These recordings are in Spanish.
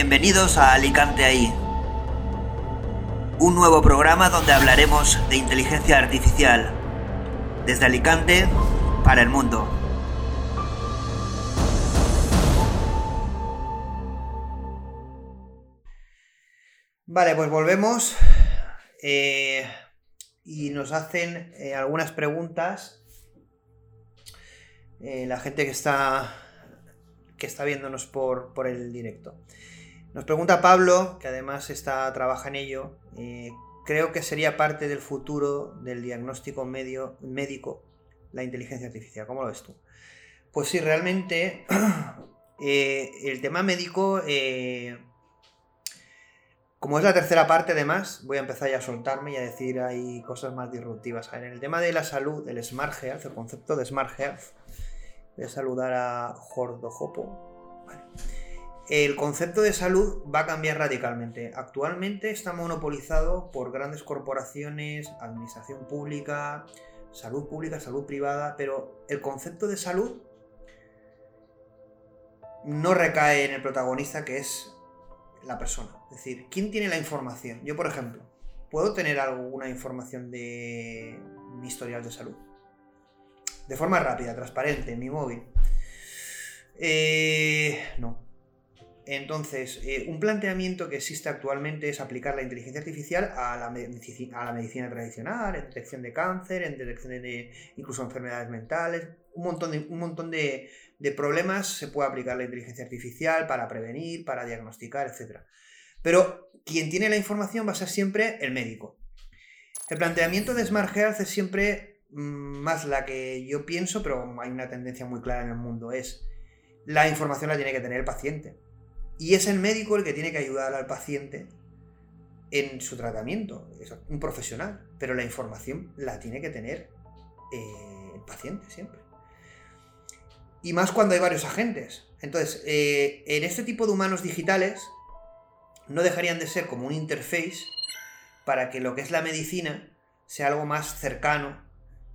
Bienvenidos a Alicante ahí. Un nuevo programa donde hablaremos de inteligencia artificial. Desde Alicante para el mundo. Vale, pues volvemos. Eh, y nos hacen eh, algunas preguntas. Eh, la gente que está que está viéndonos por, por el directo. Nos pregunta Pablo, que además está, trabaja en ello, eh, creo que sería parte del futuro del diagnóstico médico la inteligencia artificial. ¿Cómo lo ves tú? Pues sí, realmente eh, el tema médico, eh, como es la tercera parte además, voy a empezar ya a soltarme y a decir ahí cosas más disruptivas. En el tema de la salud, el Smart Health, el concepto de Smart Health, voy a saludar a Jordo Jopo. Vale el concepto de salud va a cambiar radicalmente. Actualmente está monopolizado por grandes corporaciones, administración pública, salud pública, salud privada, pero el concepto de salud no recae en el protagonista que es la persona. Es decir, ¿quién tiene la información? Yo, por ejemplo, ¿puedo tener alguna información de mi historial de salud? De forma rápida, transparente, en mi móvil. Eh, no. Entonces, eh, un planteamiento que existe actualmente es aplicar la inteligencia artificial a la, medicina tradicional, en detección de cáncer, en detección de incluso enfermedades mentales, un montón, de, un montón de, problemas se puede aplicar la inteligencia artificial para prevenir, para diagnosticar, etc. Pero quien tiene la información va a ser siempre el médico. El planteamiento de Smart Health es siempre mm, más la que yo pienso, pero hay una tendencia muy clara en el mundo, es la información la tiene que tener el paciente. Y es el médico el que tiene que ayudar al paciente en su tratamiento. Es un profesional. Pero la información la tiene que tener eh, el paciente siempre. Y más cuando hay varios agentes. Entonces, eh, en este tipo de humanos digitales, no dejarían de ser como un interface para que lo que es la medicina sea algo más cercano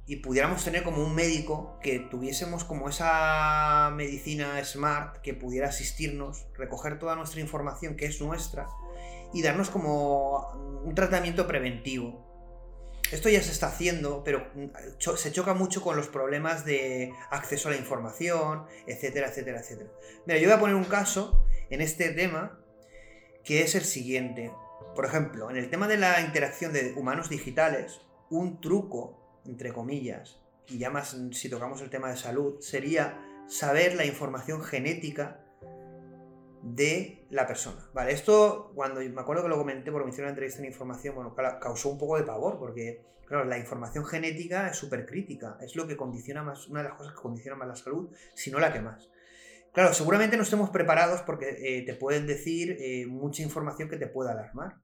y pudiéramos tener como un médico que tuviésemos como esa medicina smart que pudiera asistirnos, recoger toda nuestra información que es nuestra y darnos como un tratamiento preventivo. Esto ya se está haciendo, pero se choca mucho con los problemas de acceso a la información, etcétera, etcétera, etcétera. Mira, yo voy a poner un caso en este tema que es el siguiente. Por ejemplo, en el tema de la interacción de humanos digitales, un truco entre comillas, y ya más si tocamos el tema de salud, sería saber la información genética de la persona. Vale, esto cuando me acuerdo que lo comenté porque me hicieron una entrevista en información, bueno, causó un poco de pavor porque, claro, la información genética es súper crítica, es lo que condiciona más, una de las cosas que condiciona más la salud, si no la que más. Claro, seguramente no estemos preparados porque eh, te pueden decir eh, mucha información que te pueda alarmar.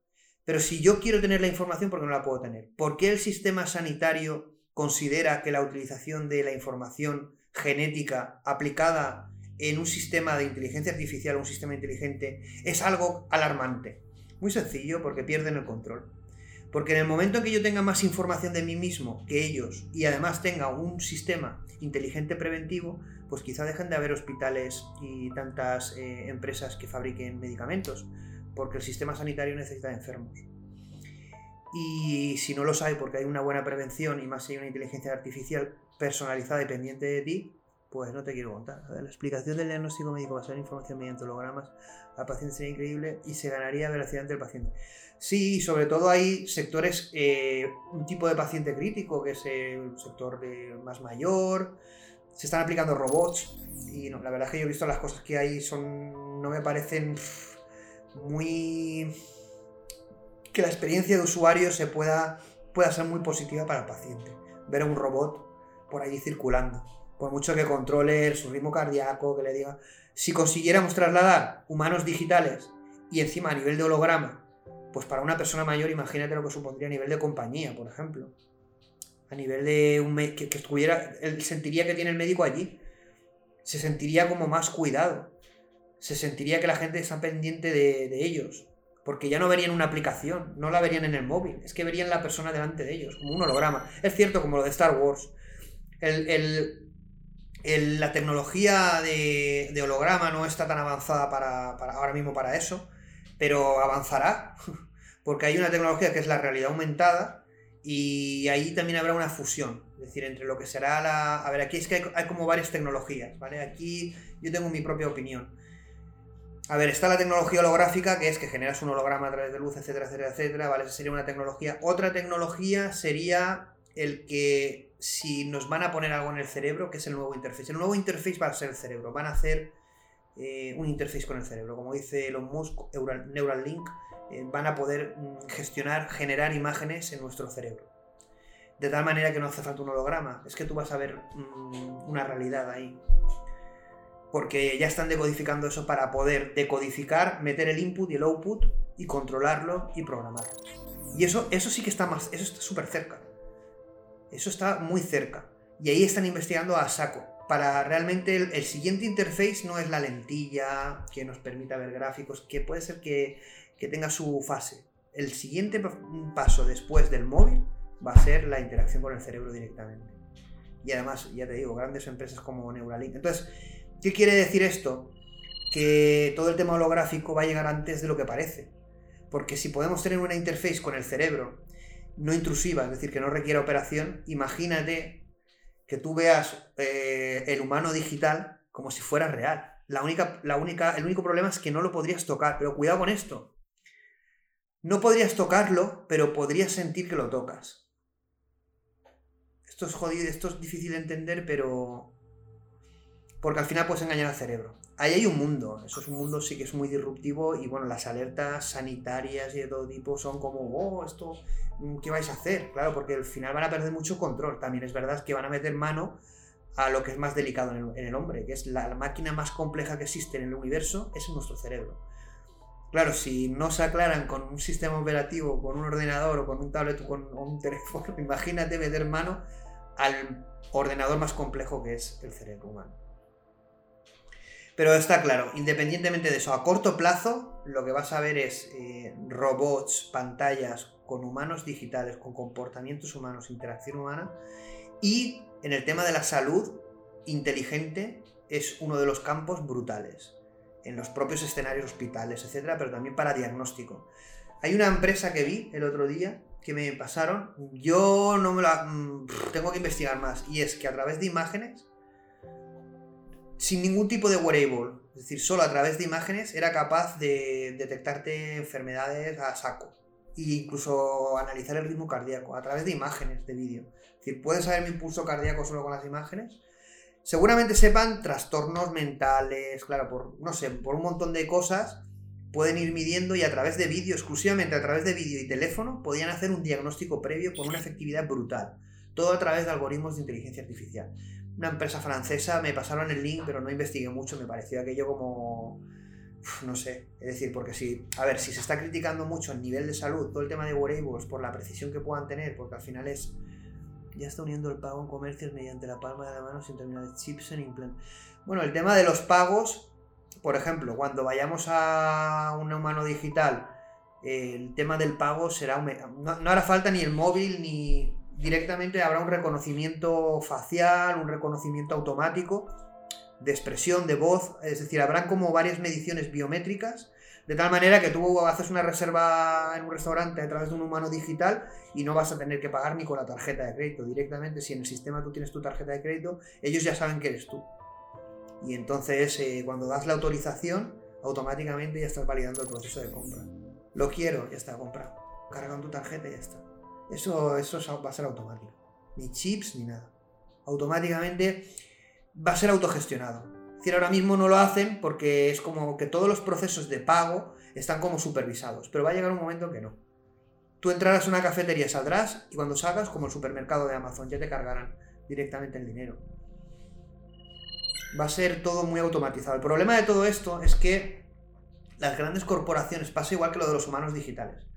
Pero si yo quiero tener la información, ¿por qué no la puedo tener? ¿Por qué el sistema sanitario considera que la utilización de la información genética aplicada en un sistema de inteligencia artificial, un sistema inteligente, es algo alarmante? Muy sencillo, porque pierden el control. Porque en el momento en que yo tenga más información de mí mismo que ellos y además tenga un sistema inteligente preventivo, pues quizá dejen de haber hospitales y tantas eh, empresas que fabriquen medicamentos porque el sistema sanitario necesita enfermos. Y si no lo sabe porque hay una buena prevención y más si hay una inteligencia artificial personalizada dependiente de ti, pues no te quiero contar. La explicación del diagnóstico médico basado en información mediante hologramas al paciente sería increíble y se ganaría velocidad ante el paciente. Sí, sobre todo hay sectores, eh, un tipo de paciente crítico, que es el sector más mayor, se están aplicando robots y no, la verdad es que yo he visto las cosas que hay, son no me parecen muy... que la experiencia de usuario se pueda, pueda ser muy positiva para el paciente. Ver a un robot por ahí circulando. Por mucho que controle su ritmo cardíaco, que le diga... Si consiguiéramos trasladar humanos digitales y encima a nivel de holograma, pues para una persona mayor imagínate lo que supondría a nivel de compañía, por ejemplo. A nivel de un que, que estuviera, él sentiría que tiene el médico allí. Se sentiría como más cuidado se sentiría que la gente está pendiente de, ellos. Porque ya no verían una aplicación, no la verían en el móvil, es que verían la persona delante de ellos, como un holograma. Es cierto, como lo de Star Wars. La tecnología de, holograma no está tan avanzada para, ahora mismo para eso, pero avanzará, porque hay una tecnología que es la realidad aumentada y ahí también habrá una fusión, es decir, entre lo que será la... A ver, aquí es que hay, hay como varias tecnologías, ¿vale? Aquí yo tengo mi propia opinión. A ver, está la tecnología holográfica, que es que generas un holograma a través de luz, etcétera, etcétera, etcétera, ¿vale? Esa sería una tecnología. Otra tecnología sería el que si nos van a poner algo en el cerebro, que es el nuevo interface. El nuevo interface va a ser el cerebro, van a hacer eh, un interface con el cerebro. Como dice Elon Musk, Neuralink, eh, van a poder mm, gestionar, generar imágenes en nuestro cerebro. De tal manera que no hace falta un holograma, es que tú vas a ver mm, una realidad ahí. Porque ya están decodificando eso para poder decodificar, meter el input y el output y controlarlo y programarlo. Y eso, eso sí que está más, eso está súper cerca. Eso está muy cerca. Y ahí están investigando a saco. Para realmente el, siguiente interface no es la lentilla que nos permita ver gráficos, que puede ser que, tenga su fase. El siguiente paso después del móvil va a ser la interacción con el cerebro directamente. Y además, ya te digo, grandes empresas como Neuralink. Entonces, ¿qué quiere decir esto? Que todo el tema holográfico va a llegar antes de lo que parece. Porque si podemos tener una interface con el cerebro no intrusiva, es decir, que no requiera operación, imagínate que tú veas eh, el humano digital como si fuera real. La única, la única, el único problema es que no lo podrías tocar, pero cuidado con esto. No podrías tocarlo, pero podrías sentir que lo tocas. Esto es jodido, esto es difícil de entender, pero... Porque al final puedes engañar al cerebro ahí hay un mundo, eso es un mundo sí que es muy disruptivo y bueno, las alertas sanitarias y de todo tipo son como, oh, esto, mm, ¿qué vais a hacer? Claro, porque al final van a perder mucho control. También es verdad que van a meter mano a lo que es más delicado en el, hombre, que es la, máquina más compleja que existe en el universo, es nuestro cerebro. Claro, si no se aclaran con un sistema operativo, con un ordenador o con un tablet o con un teléfono, imagínate meter mano al ordenador más complejo que es el cerebro humano. Pero está claro, independientemente de eso, a corto plazo lo que vas a ver es eh, robots, pantallas con humanos digitales, con comportamientos humanos, interacción humana. Y en el tema de la salud inteligente es uno de los campos brutales. En los propios escenarios hospitales, etcétera, pero también para diagnóstico. Hay una empresa que vi el otro día que me pasaron. Yo no me la. Mm, tengo que investigar más. Y es que a través de imágenes sin ningún tipo de wearable, es decir, solo a través de imágenes era capaz de detectarte enfermedades a saco e incluso analizar el ritmo cardíaco a través de imágenes de vídeo. Es decir, puedes saber mi pulso cardíaco solo con las imágenes. Seguramente sepan trastornos mentales, claro, por no sé, por un montón de cosas pueden ir midiendo y a través de vídeo, exclusivamente a través de vídeo y teléfono, podían hacer un diagnóstico previo con una efectividad brutal. Todo a través de algoritmos de inteligencia artificial una empresa francesa, me pasaron el link, pero no investigué mucho, me pareció aquello como... no sé, es decir, porque si, a ver, si se está criticando mucho el nivel de salud, todo el tema de wearables, por la precisión que puedan tener, porque al final es... Ya está uniendo el pago en comercios mediante la palma de la mano sin terminar de chips en implant. Bueno, el tema de los pagos, por ejemplo, cuando vayamos a un humano digital, el tema del pago será... No, no hará falta ni el móvil ni, directamente habrá un reconocimiento facial, un reconocimiento automático de expresión, de voz, es decir, habrán como varias mediciones biométricas, de tal manera que tú haces una reserva en un restaurante a través de un humano digital y no vas a tener que pagar ni con la tarjeta de crédito directamente, si en el sistema tú tienes tu tarjeta de crédito, ellos ya saben que eres tú. Y entonces eh, cuando das la autorización, automáticamente ya estás validando el proceso de compra. Lo quiero, ya está comprado. Cargan tu tarjeta y ya está. Eso, eso va a ser automático. Ni chips ni nada. Automáticamente va a ser autogestionado. Es ahora mismo no lo hacen porque es como que todos los procesos de pago están como supervisados. Pero va a llegar un momento que no. Tú entrarás a una cafetería, saldrás y cuando salgas, como el supermercado de Amazon, ya te cargarán directamente el dinero. Va a ser todo muy automatizado. El problema de todo esto es que las grandes corporaciones pasa igual que lo de los humanos digitales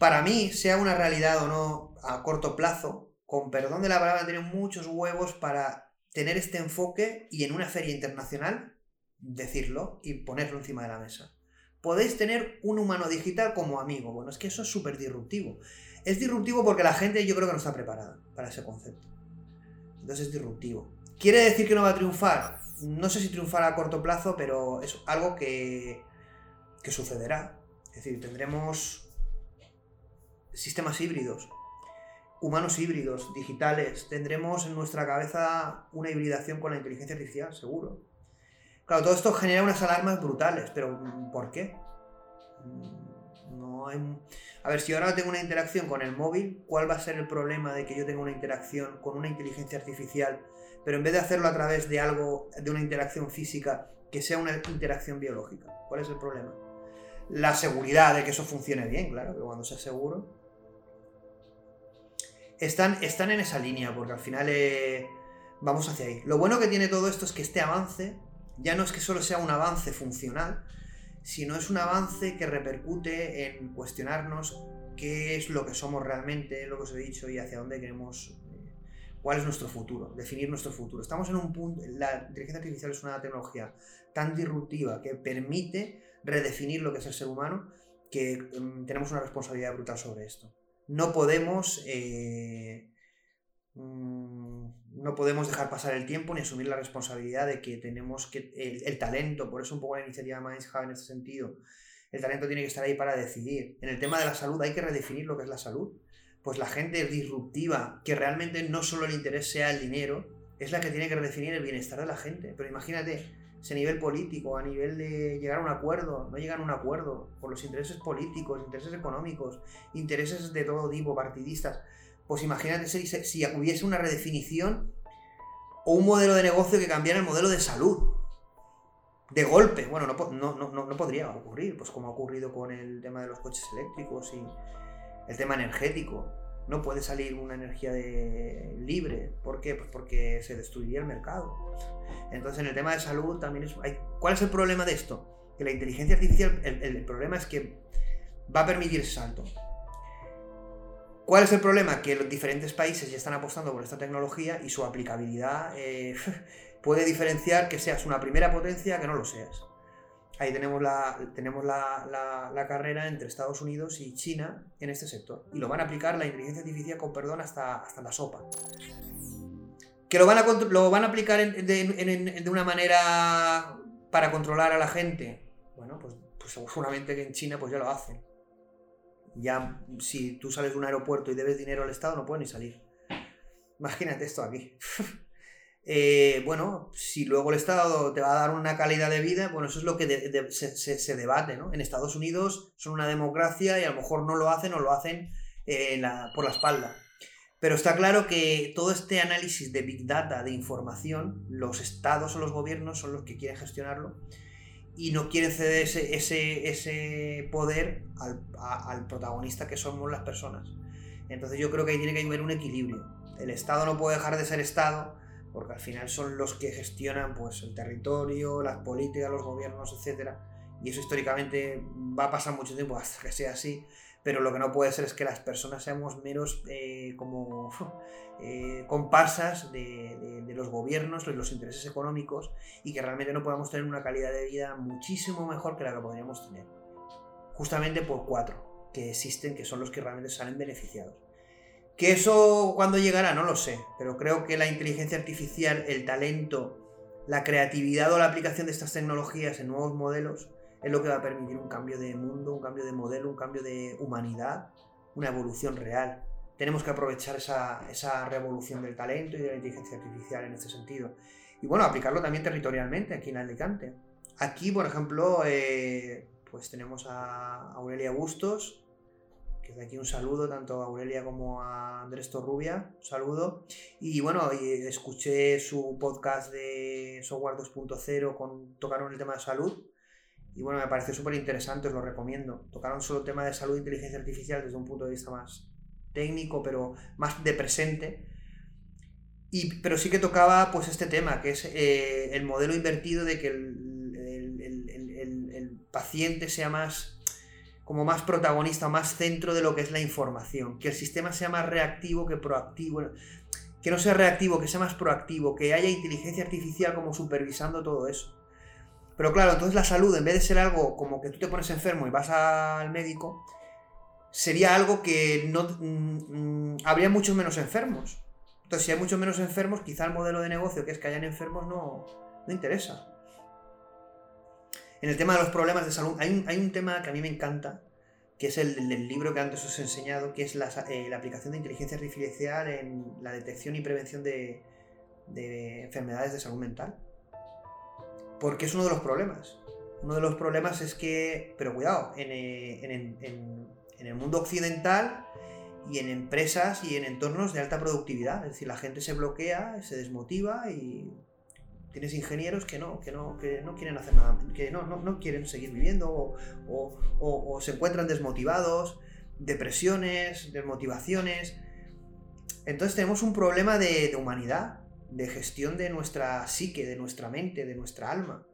para mí, sea una realidad o no a corto plazo, con perdón de la palabra, tener muchos huevos para tener este enfoque y en una feria internacional decirlo y ponerlo encima de la mesa. Podéis tener un humano digital como amigo. Bueno, es que eso es súper disruptivo. Es disruptivo porque la gente yo creo que no está preparada para ese concepto. Entonces es disruptivo. ¿Quiere decir que no va a triunfar? No sé si triunfará a corto plazo, pero es algo que, que sucederá. Es decir, tendremos sistemas híbridos, humanos híbridos, digitales. Tendremos en nuestra cabeza una hibridación con la inteligencia artificial, seguro. Claro, todo esto genera unas alarmas brutales, pero ¿por qué? No hay... A ver, si ahora tengo una interacción con el móvil, ¿cuál va a ser el problema de que yo tenga una interacción con una inteligencia artificial pero en vez de hacerlo a través de algo, de una interacción física, que sea una interacción biológica. ¿Cuál es el problema? La seguridad de que eso funcione bien, claro, que cuando sea seguro. Están, están en esa línea, porque al final eh, vamos hacia ahí. Lo bueno que tiene todo esto es que este avance ya no es que solo sea un avance funcional, sino es un avance que repercute en cuestionarnos qué es lo que somos realmente, lo que os he dicho, y hacia dónde queremos cuál es nuestro futuro, definir nuestro futuro. Estamos en un punto, la inteligencia artificial es una tecnología tan disruptiva que permite redefinir lo que es el ser humano que em, tenemos una responsabilidad brutal sobre esto. No podemos, eh, mm, no podemos dejar pasar el tiempo ni asumir la responsabilidad de que tenemos que, el, talento, por eso un poco la iniciativa Mindshab en este sentido, el talento tiene que estar ahí para decidir. En el tema de la salud hay que redefinir lo que es la salud pues la gente disruptiva, que realmente no solo el interés sea el dinero, es la que tiene que redefinir el bienestar de la gente. Pero imagínate, ese nivel político, a nivel de llegar a un acuerdo, no llegan a un acuerdo por los intereses políticos, intereses económicos, intereses de todo tipo, partidistas. Pues imagínate si, si hubiese una redefinición o un modelo de negocio que cambiara el modelo de salud. De golpe. Bueno, no, no, no, no podría ocurrir, pues como ha ocurrido con el tema de los coches eléctricos y el tema energético. No puede salir una energía de... libre. ¿Por qué? Pues porque se destruiría el mercado. Entonces, en el tema de salud también es... ¿Cuál es el problema de esto? Que la inteligencia artificial, el, problema es que va a permitir salto. ¿Cuál es el problema? Que los diferentes países ya están apostando por esta tecnología y su aplicabilidad eh, puede diferenciar que seas una primera potencia que no lo seas. Ahí tenemos, la, tenemos la, carrera entre Estados Unidos y China en este sector. Y lo van a aplicar la inteligencia artificial con perdón hasta, hasta la sopa. ¿Que lo van a, lo van a aplicar de, una manera para controlar a la gente? Bueno, pues, pues, seguramente que en China pues ya lo hacen. Ya si tú sales de un aeropuerto y debes dinero al Estado no puedes ni salir. Imagínate esto aquí. Eh, bueno, si luego el Estado te va a dar una calidad de vida, bueno, eso es lo que se, debate, ¿no? En Estados Unidos son una democracia y a lo mejor no lo hacen o lo hacen eh, por la espalda. Pero está claro que todo este análisis de Big Data, de información, los estados o los gobiernos son los que quieren gestionarlo y no quieren ceder ese, poder al, al protagonista que somos las personas. Entonces yo creo que ahí tiene que haber un equilibrio. El Estado no puede dejar de ser Estado porque al final son los que gestionan pues, el territorio, las políticas, los gobiernos, etc. Y eso históricamente va a pasar mucho tiempo hasta que sea así, pero lo que no puede ser es que las personas seamos meros eh, como eh, comparsas de, de, los gobiernos, de los intereses económicos, y que realmente no podamos tener una calidad de vida muchísimo mejor que la que podríamos tener. Justamente por cuatro que existen, que son los que realmente salen beneficiados. Que eso cuando llegará, no lo sé, pero creo que la inteligencia artificial, el talento, la creatividad o la aplicación de estas tecnologías en nuevos modelos es lo que va a permitir un cambio de mundo, un cambio de modelo, un cambio de humanidad, una evolución real. Tenemos que aprovechar esa, revolución del talento y de la inteligencia artificial en este sentido. Y bueno, aplicarlo también territorialmente aquí en Alicante. Aquí, por ejemplo, eh, pues tenemos a Aurelia Bustos, de aquí un saludo tanto a Aurelia como a Andrés Torrubia, un saludo. Y bueno, escuché su podcast de Software 2.0 con tocaron el tema de salud. Y bueno, me pareció súper interesante, os lo recomiendo. Tocaron solo el tema de salud e inteligencia artificial desde un punto de vista más técnico, pero más de presente. Y, pero sí que tocaba pues este tema, que es eh, el modelo invertido de que el, el paciente sea más como más protagonista, más centro de lo que es la información. Que el sistema sea más reactivo que proactivo. Que no sea reactivo, que sea más proactivo, que haya inteligencia artificial como supervisando todo eso. Pero claro, entonces la salud, en vez de ser algo como que tú te pones enfermo y vas al médico, sería algo que no mm, habría muchos menos enfermos. Entonces, si hay muchos menos enfermos, quizá el modelo de negocio, que es que hayan enfermos, no, no interesa. En el tema de los problemas de salud, hay un, tema que a mí me encanta, que es el, del libro que antes os he enseñado, que es la, eh, la, aplicación de inteligencia artificial en la detección y prevención de, de enfermedades de salud mental. Porque es uno de los problemas. Uno de los problemas es que, pero cuidado, eh, en, en, el mundo occidental y en empresas y en entornos de alta productividad. Es decir, la gente se bloquea, se desmotiva y tienes ingenieros que no, que no, que no quieren hacer nada, que no, no, no quieren seguir viviendo o, se encuentran desmotivados, depresiones, desmotivaciones. Entonces tenemos un problema de humanidad, de gestión de nuestra psique, de nuestra mente, de nuestra alma.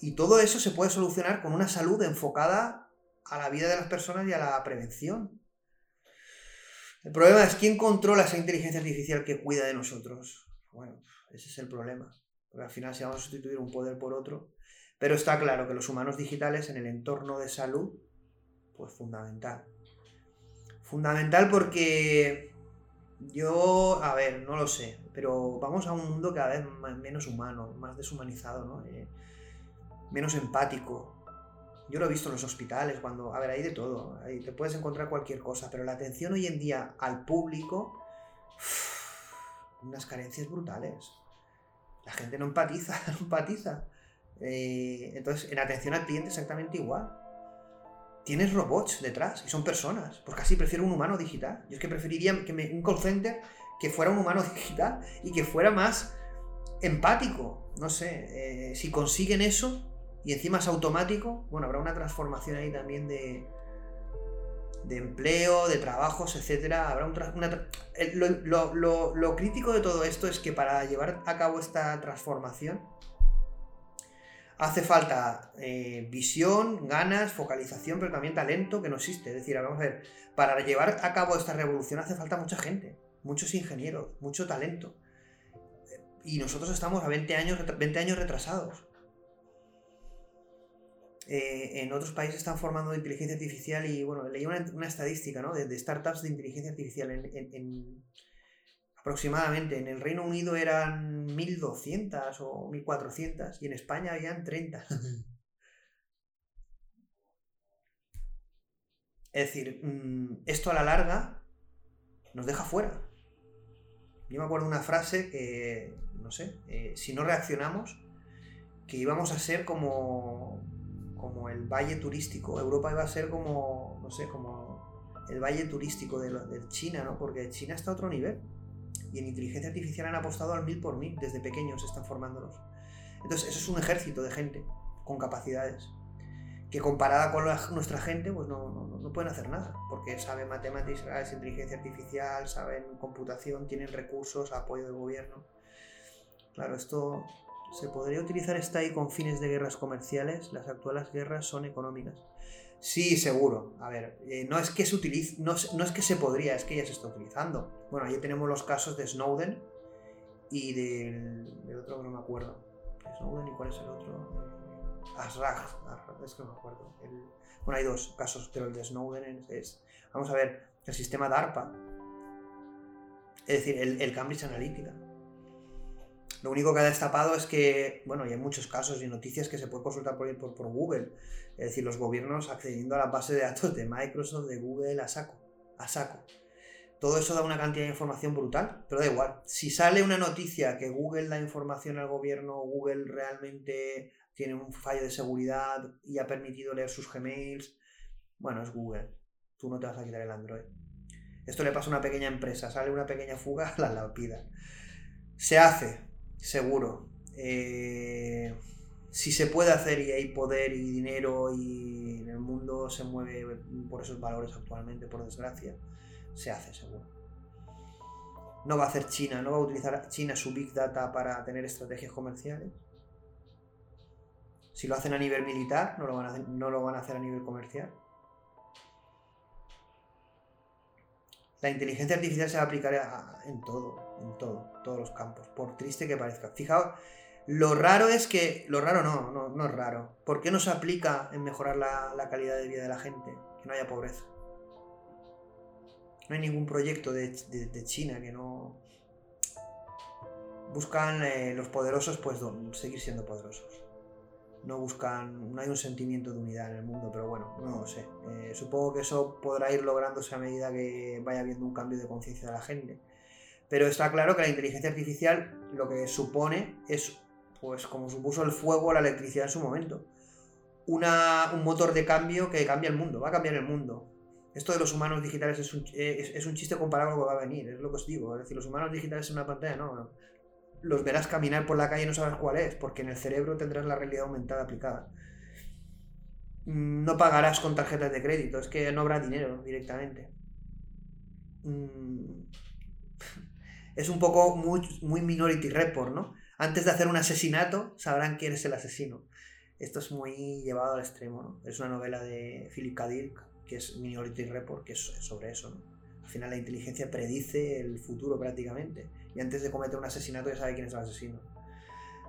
Y todo eso se puede solucionar con una salud enfocada a la vida de las personas y a la prevención. El problema es quién controla esa inteligencia artificial que cuida de nosotros. Bueno, ese es el problema. Porque al final si vamos a sustituir un poder por otro. Pero está claro que los humanos digitales en el entorno de salud, pues fundamental. Fundamental porque yo, a ver, no lo sé, pero vamos a un mundo cada vez menos humano, más deshumanizado, ¿no? Eh, menos empático. Yo lo he visto en los hospitales, cuando, a ver, hay de todo, ahí te puedes encontrar cualquier cosa, pero la atención hoy en día al público, unas carencias brutales. La gente no empatiza, no empatiza. Eh, entonces, en atención al cliente exactamente igual. Tienes robots detrás y son personas. Pues casi prefiero un humano digital. Yo es que preferiría que me, un call center que fuera un humano digital y que fuera más empático. No sé, eh, si consiguen eso y encima es automático, bueno, habrá una transformación ahí también de, de empleo, de trabajos, etcétera. Habrá un una lo, lo, lo, lo, crítico de todo esto es que para llevar a cabo esta transformación hace falta eh, visión, ganas, focalización, pero también talento que no existe. Es decir, vamos a ver, para llevar a cabo esta revolución hace falta mucha gente, muchos ingenieros, mucho talento. Y nosotros estamos a 20 años, 20 años retrasados. Eh, en otros países están formando inteligencia artificial y, bueno, leí una, una estadística, ¿no? De, de, startups de inteligencia artificial en, en, en, aproximadamente. En el Reino Unido eran 1.200 o 1.400 y en España habían 30. es decir, mm, esto a la larga nos deja fuera. Yo me acuerdo una frase que, no sé, eh, si no reaccionamos, que íbamos a ser como como el valle turístico. Europa iba a ser como, no sé, como el valle turístico de, China, ¿no? Porque China está a otro nivel. Y en inteligencia artificial han apostado al mil por mil, desde pequeños están formándolos. Entonces, eso es un ejército de gente con capacidades. Que comparada con nuestra gente, pues no, no, no, pueden hacer nada. Porque saben matemáticas, inteligencia artificial, saben computación, tienen recursos, apoyo del gobierno. Claro, esto ¿Se podría utilizar esta ahí con fines de guerras comerciales? Las actuales guerras son económicas. Sí, seguro. A ver, eh, no es que se utilice, no, es que se podría, es que ya se está utilizando. Bueno, ahí tenemos los casos de Snowden y del, del otro que no me acuerdo. Snowden y cuál es el otro. Asrag, es que no me acuerdo. Bueno, hay dos casos, pero el de Snowden es, es vamos a ver, el sistema DARPA. Es decir, el, el Cambridge Analytica lo único que ha destapado es que, bueno, y hay muchos casos y noticias que se puede consultar por, por, por Google. Es decir, los gobiernos accediendo a la base de datos de Microsoft, de Google, a saco. A saco. Todo eso da una cantidad de información brutal, pero da igual. Si sale una noticia que Google da información al gobierno, Google realmente tiene un fallo de seguridad y ha permitido leer sus Gmails, bueno, es Google. Tú no te vas a quitar el Android. Esto le pasa a una pequeña empresa, sale una pequeña fuga, la lapida. Se hace, seguro. Eh, si se puede hacer y hay poder y dinero y el mundo se mueve por esos valores actualmente, por desgracia, se hace seguro. No va a hacer China, no va a utilizar China su Big Data para tener estrategias comerciales. Si lo hacen a nivel militar, no lo van a hacer, no lo van a, hacer a nivel comercial. La inteligencia artificial se va a aplicar en todo, en todo, todos los campos, por triste que parezca. Fijaos, lo raro es que, lo raro no, no, no es raro. ¿Por qué no se aplica en mejorar la, calidad de vida de la gente? Que no haya pobreza. No hay ningún proyecto de China que no, buscan eh, los poderosos pues seguir siendo poderosos. No buscan, no hay un sentimiento de unidad en el mundo, pero bueno, no lo sé. Eh, supongo que eso podrá ir lográndose a medida que vaya habiendo un cambio de conciencia de la gente. Pero está claro que la inteligencia artificial lo que supone es, pues como supuso el fuego o la electricidad en su momento, una, un motor de cambio que cambia el mundo, va a cambiar el mundo. Esto de los humanos digitales es un, es, un chiste comparado con lo que va a venir, es lo que os digo. Es decir, los humanos digitales en una pantalla, no, Los verás caminar por la calle y no sabes cuál es, porque en el cerebro tendrás la realidad aumentada aplicada. No pagarás con tarjetas de crédito, es que no habrá dinero directamente. Mm, es un poco muy, muy Minority Report, ¿no? Antes de hacer un asesinato, sabrán quién es el asesino. Esto es muy llevado al extremo, ¿no? Es una novela de Philip K. Dick, que es Minority Report, que es sobre eso, ¿no? Al final la inteligencia predice el futuro prácticamente. Y antes de cometer un asesinato ya sabe quién es el asesino.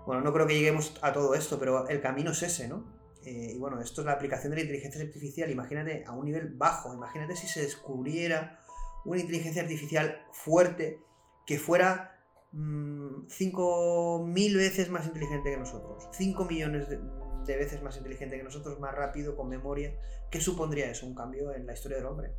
Bueno, no creo que lleguemos a todo esto, pero el camino es ese, ¿no? Eh, y bueno, esto es la aplicación de la inteligencia artificial. Imagínate a un nivel bajo. Imagínate si se descubriera una inteligencia artificial fuerte que fuera 5.000 mm, veces más inteligente que nosotros, 5 millones de, veces más inteligente que nosotros, más rápido, con memoria, ¿qué supondría eso? Un cambio en la historia del hombre.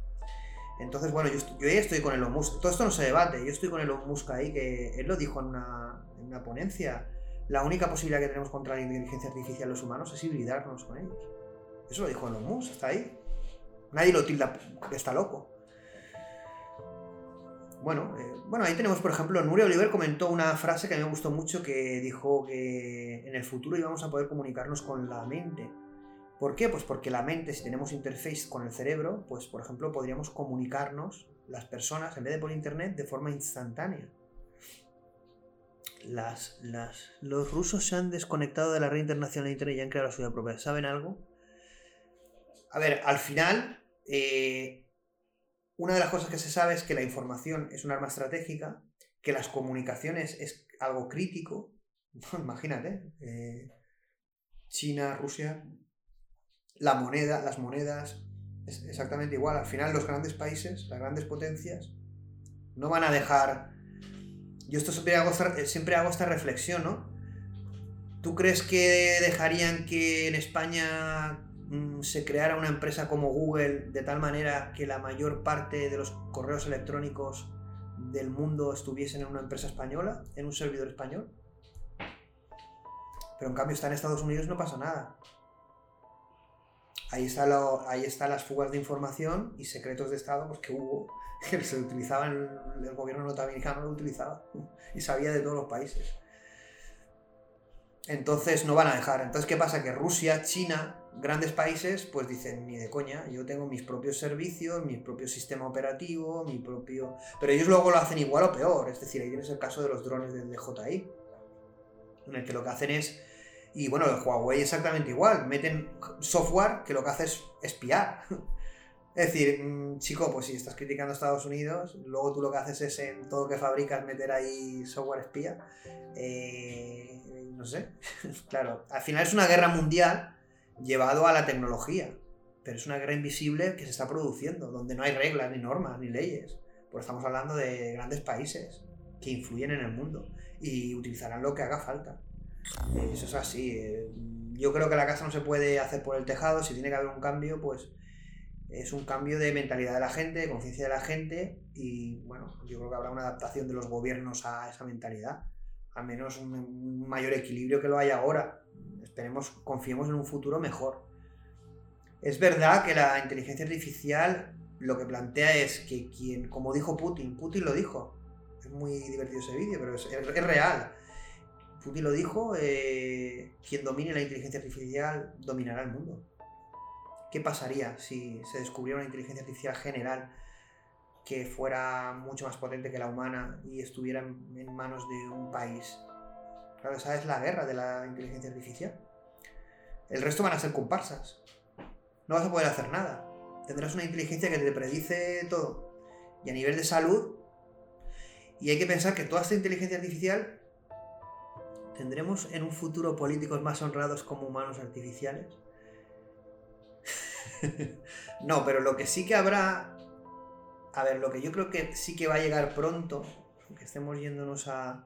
Entonces, bueno, yo, yo estoy con Elon Musk. Todo esto no se debate. Yo estoy con Elon Musk ahí, que él lo dijo en una, en una ponencia. La única posibilidad que tenemos contra la inteligencia artificial los humanos es hibridarnos con ellos. Eso lo dijo Elon Musk, está ahí. Nadie lo tilda que está loco. Bueno, eh, bueno, ahí tenemos, por ejemplo, Nuria Oliver comentó una frase que a mí me gustó mucho que dijo que en el futuro íbamos a poder comunicarnos con la mente. ¿Por qué? Pues porque la mente, si tenemos interface con el cerebro, pues por ejemplo podríamos comunicarnos las personas, en vez de por internet, de forma instantánea. Las, los rusos se han desconectado de la red internacional de internet y han creado la suya propia. ¿Saben algo? A ver, al final, eh, una de las cosas que se sabe es que la información es un arma estratégica, que las comunicaciones es algo crítico. Imagínate, eh, China, Rusia, la moneda, las monedas, es exactamente igual. Al final los grandes países, las grandes potencias, no van a dejar... Yo esto siempre hago, siempre hago esta reflexión, ¿no? ¿Tú crees que dejarían que en España Mm, se creara una empresa como Google de tal manera que la mayor parte de los correos electrónicos del mundo estuviesen en una empresa española, en un servidor español. Pero en cambio está en Estados Unidos no pasa nada. Ahí, está ahí están las fugas de información y secretos de Estado pues, que hubo, que se utilizaban, el gobierno norteamericano lo utilizaba y sabía de todos los países. Entonces no van a dejar. Entonces, ¿qué pasa? Que Rusia, China, grandes países, pues dicen, ni de coña, yo tengo mis propios servicios, mi propio sistema operativo, mi propio... Pero ellos luego lo hacen igual o peor. Es decir, ahí tienes el caso de los drones del DJI, en el que lo que hacen es... Y bueno, el Huawei exactamente igual. Meten software que lo que hace es espiar. Es decir, mm, chico, pues si estás criticando a Estados Unidos, luego tú lo que haces es en todo lo que fabricas meter ahí software espía. Eh, no sé. claro, al final es una guerra mundial llevado a la tecnología. Pero es una guerra invisible que se está produciendo, donde no hay reglas, ni normas, ni leyes. Porque estamos hablando de grandes países que influyen en el mundo y utilizarán lo que haga falta. Eso es así. Eh, yo creo que la casa no se puede hacer por el tejado. Si tiene que haber un cambio, pues es un cambio de mentalidad de la gente, de conciencia de la gente y bueno, yo creo que habrá una adaptación de los gobiernos a esa mentalidad, al menos un mayor equilibrio que lo hay ahora. Esperemos, confiemos en un futuro mejor. Es verdad que la inteligencia artificial lo que plantea es que quien, como dijo Putin, Putin lo dijo, es muy divertido ese vídeo, pero es, real. Putin lo dijo, eh, quien domine la inteligencia artificial dominará el mundo. ¿Qué pasaría si se descubriera una inteligencia artificial general que fuera mucho más potente que la humana y estuviera en manos de un país? Claro, esa es la guerra de la inteligencia artificial. El resto van a ser comparsas. No vas a poder hacer nada. Tendrás una inteligencia que te predice todo. Y a nivel de salud, y hay que pensar que toda esta inteligencia artificial tendremos en un futuro políticos más honrados como humanos artificiales. no, pero lo que sí que habrá. A ver, lo que yo creo que sí que va a llegar pronto, que estemos yéndonos a,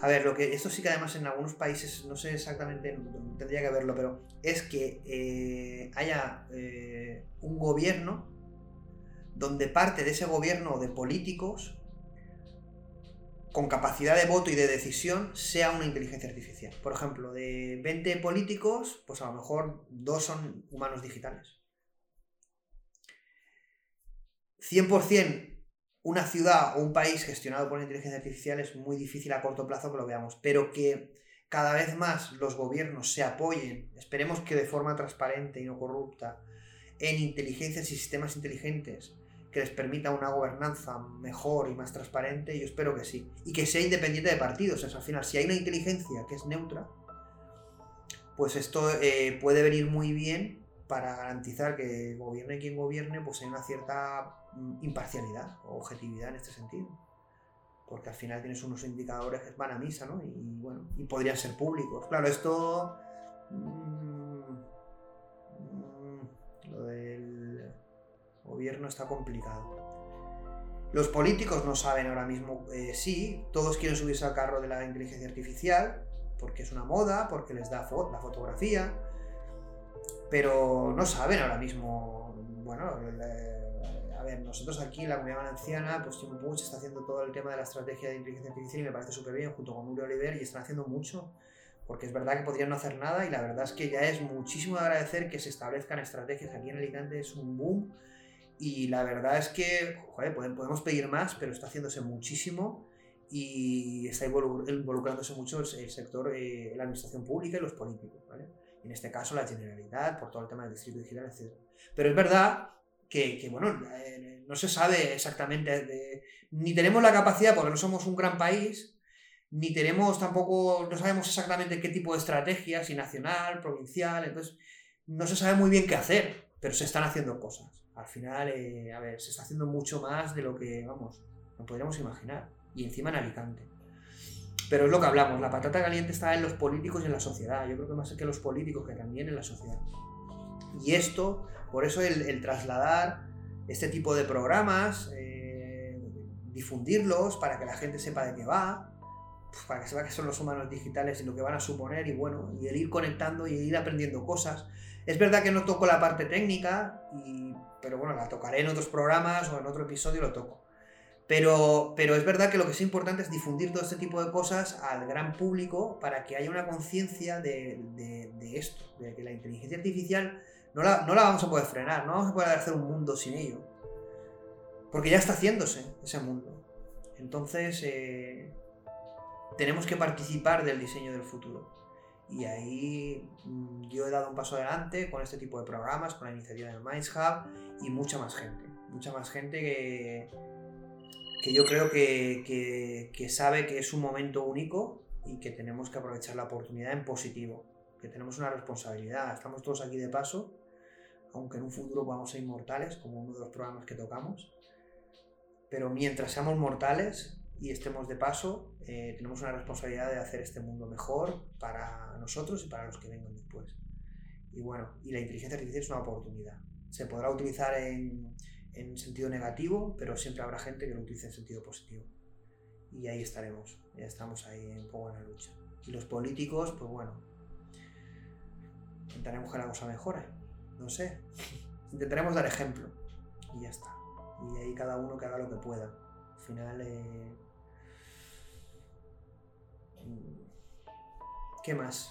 A ver, lo que esto sí que además en algunos países, no sé exactamente, tendría que verlo, pero es que eh, haya eh, un gobierno donde parte de ese gobierno de políticos con capacidad de voto y de decisión sea una inteligencia artificial. Por ejemplo, de 20 políticos, pues a lo mejor dos son humanos digitales. 100% una ciudad o un país gestionado por inteligencia artificial es muy difícil a corto plazo que lo veamos, pero que cada vez más los gobiernos se apoyen, esperemos que de forma transparente y no corrupta, en inteligencias y sistemas inteligentes que les permita una gobernanza mejor y más transparente, yo espero que sí. Y que sea independiente de partidos. al final, si hay una inteligencia que es neutra, pues esto eh, puede venir muy bien para garantizar que gobierne quien gobierne, pues hay una cierta mm, imparcialidad o objetividad en este sentido. Porque al final tienes unos indicadores que van a misa, ¿no? Y bueno, y podrían ser públicos. Claro, esto. Gobierno está complicado. Los políticos no saben ahora mismo, eh, sí, todos quieren subirse al carro de la inteligencia artificial, porque es una moda, porque les da la fotografía, pero no saben ahora mismo, bueno, a ver, nosotros aquí en la comunidad valenciana, pues Timo Puig está haciendo todo el tema de la estrategia de inteligencia artificial y me parece súper bien, junto con Uri Oliver, y están haciendo mucho, porque es verdad que podrían no hacer nada y la verdad es que ya es muchísimo agradecer que se establezcan estrategias aquí en Alicante, es un boom y la verdad es que, joder, podemos pedir más, pero está haciéndose muchísimo y está involucrándose mucho el, sector, eh, la administración pública y los políticos, ¿vale? En este caso la Generalidad, por todo el tema del distrito digital, etc. Pero es verdad que, bueno, eh, no se sabe exactamente, ni tenemos la capacidad, porque no somos un gran país, ni tenemos tampoco, no sabemos exactamente qué tipo de estrategia, si nacional, provincial, entonces no se sabe muy bien qué hacer, pero se están haciendo cosas al final, eh, a ver, se está haciendo mucho más de lo que, vamos, no podríamos imaginar. Y encima en Alicante. Pero es lo que hablamos, la patata caliente está en los políticos y en la sociedad. Yo creo que más que los políticos que también en la sociedad. Y esto, por eso el, trasladar este tipo de programas, eh, difundirlos para que la gente sepa de qué va, pues, para que sepa que son los humanos digitales y lo que van a suponer, y bueno, y el ir conectando y ir aprendiendo cosas. Es verdad que no toco la parte técnica, pero bueno, la tocaré en otros programas o en otro episodio lo toco. Pero, pero es verdad que lo que es importante es difundir todo este tipo de cosas al gran público para que haya una conciencia de, esto, de que la inteligencia artificial no la, vamos a poder frenar, no vamos a poder hacer un mundo sin ello. Porque ya está haciéndose ese mundo. Entonces, eh, tenemos que participar del diseño del futuro. Y ahí mm, yo he dado un paso adelante con este tipo de programas, con la iniciativa del Minds Hub y mucha más gente. Mucha más gente que, que yo creo que, que, sabe que es un momento único y que tenemos que aprovechar la oportunidad en positivo. Que tenemos una responsabilidad. Estamos todos aquí de paso, aunque en un futuro vamos a inmortales, como uno de los programas que tocamos. Pero mientras seamos mortales, y estemos de paso, eh, tenemos una responsabilidad de hacer este mundo mejor para nosotros y para los que vengan después. Y bueno, y la inteligencia artificial es una oportunidad. Se podrá utilizar en, en sentido negativo, pero siempre habrá gente que lo utilice en sentido positivo. Y ahí estaremos, ya estamos ahí un poco en la lucha. Y los políticos, pues bueno, intentaremos que la cosa mejore. No sé. Intentaremos dar ejemplo. Y ya está. Y ahí cada uno que haga lo que pueda. Al final, eh, ¿Qué más?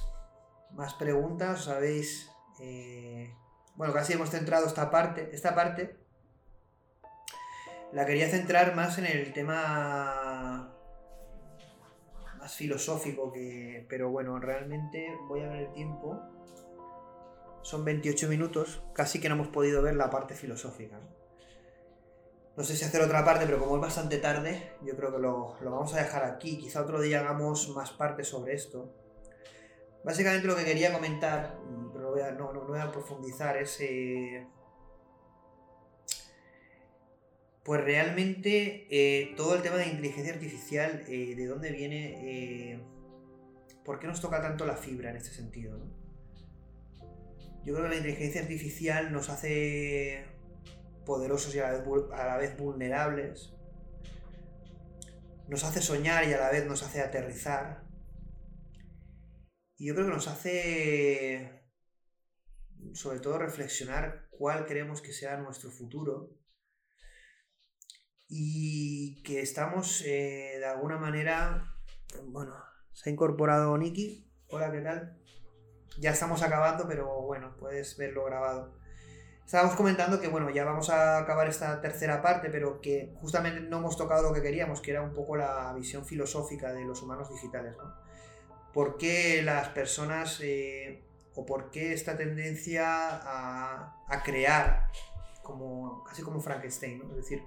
Más preguntas, ¿sabéis? Eh, bueno, casi hemos centrado esta parte. Esta parte la quería centrar más en el tema más filosófico que... Pero bueno, realmente voy a ver el tiempo. Son 28 minutos, casi que no hemos podido ver la parte filosófica. No sé si hacer otra parte, pero como es bastante tarde, yo creo que lo, vamos a dejar aquí. Quizá otro día hagamos más partes sobre esto. Básicamente lo que quería comentar, pero no, voy a profundizar, es... Eh, pues realmente eh, todo el tema de inteligencia artificial, eh, ¿de dónde viene? ¿Por qué nos toca tanto la fibra en este sentido? Yo creo que la inteligencia artificial nos hace poderosos y a la, vez, vulnerables. nos hace soñar y a la vez nos hace aterrizar. Y yo creo que nos hace, sobre todo, reflexionar cuál queremos que sea nuestro futuro. Y que estamos, eh, de alguna manera, bueno, se ha incorporado Niki. Hola, ¿qué tal? Ya estamos acabando, pero bueno, puedes verlo grabado. Estábamos comentando que, bueno, ya vamos a acabar esta tercera parte, pero que justamente no hemos tocado lo que queríamos, que era un poco la visión filosófica de los humanos digitales, ¿no? ¿Por qué las personas, eh, o por qué esta tendencia a, crear, como, casi como Frankenstein, ¿no? Es decir,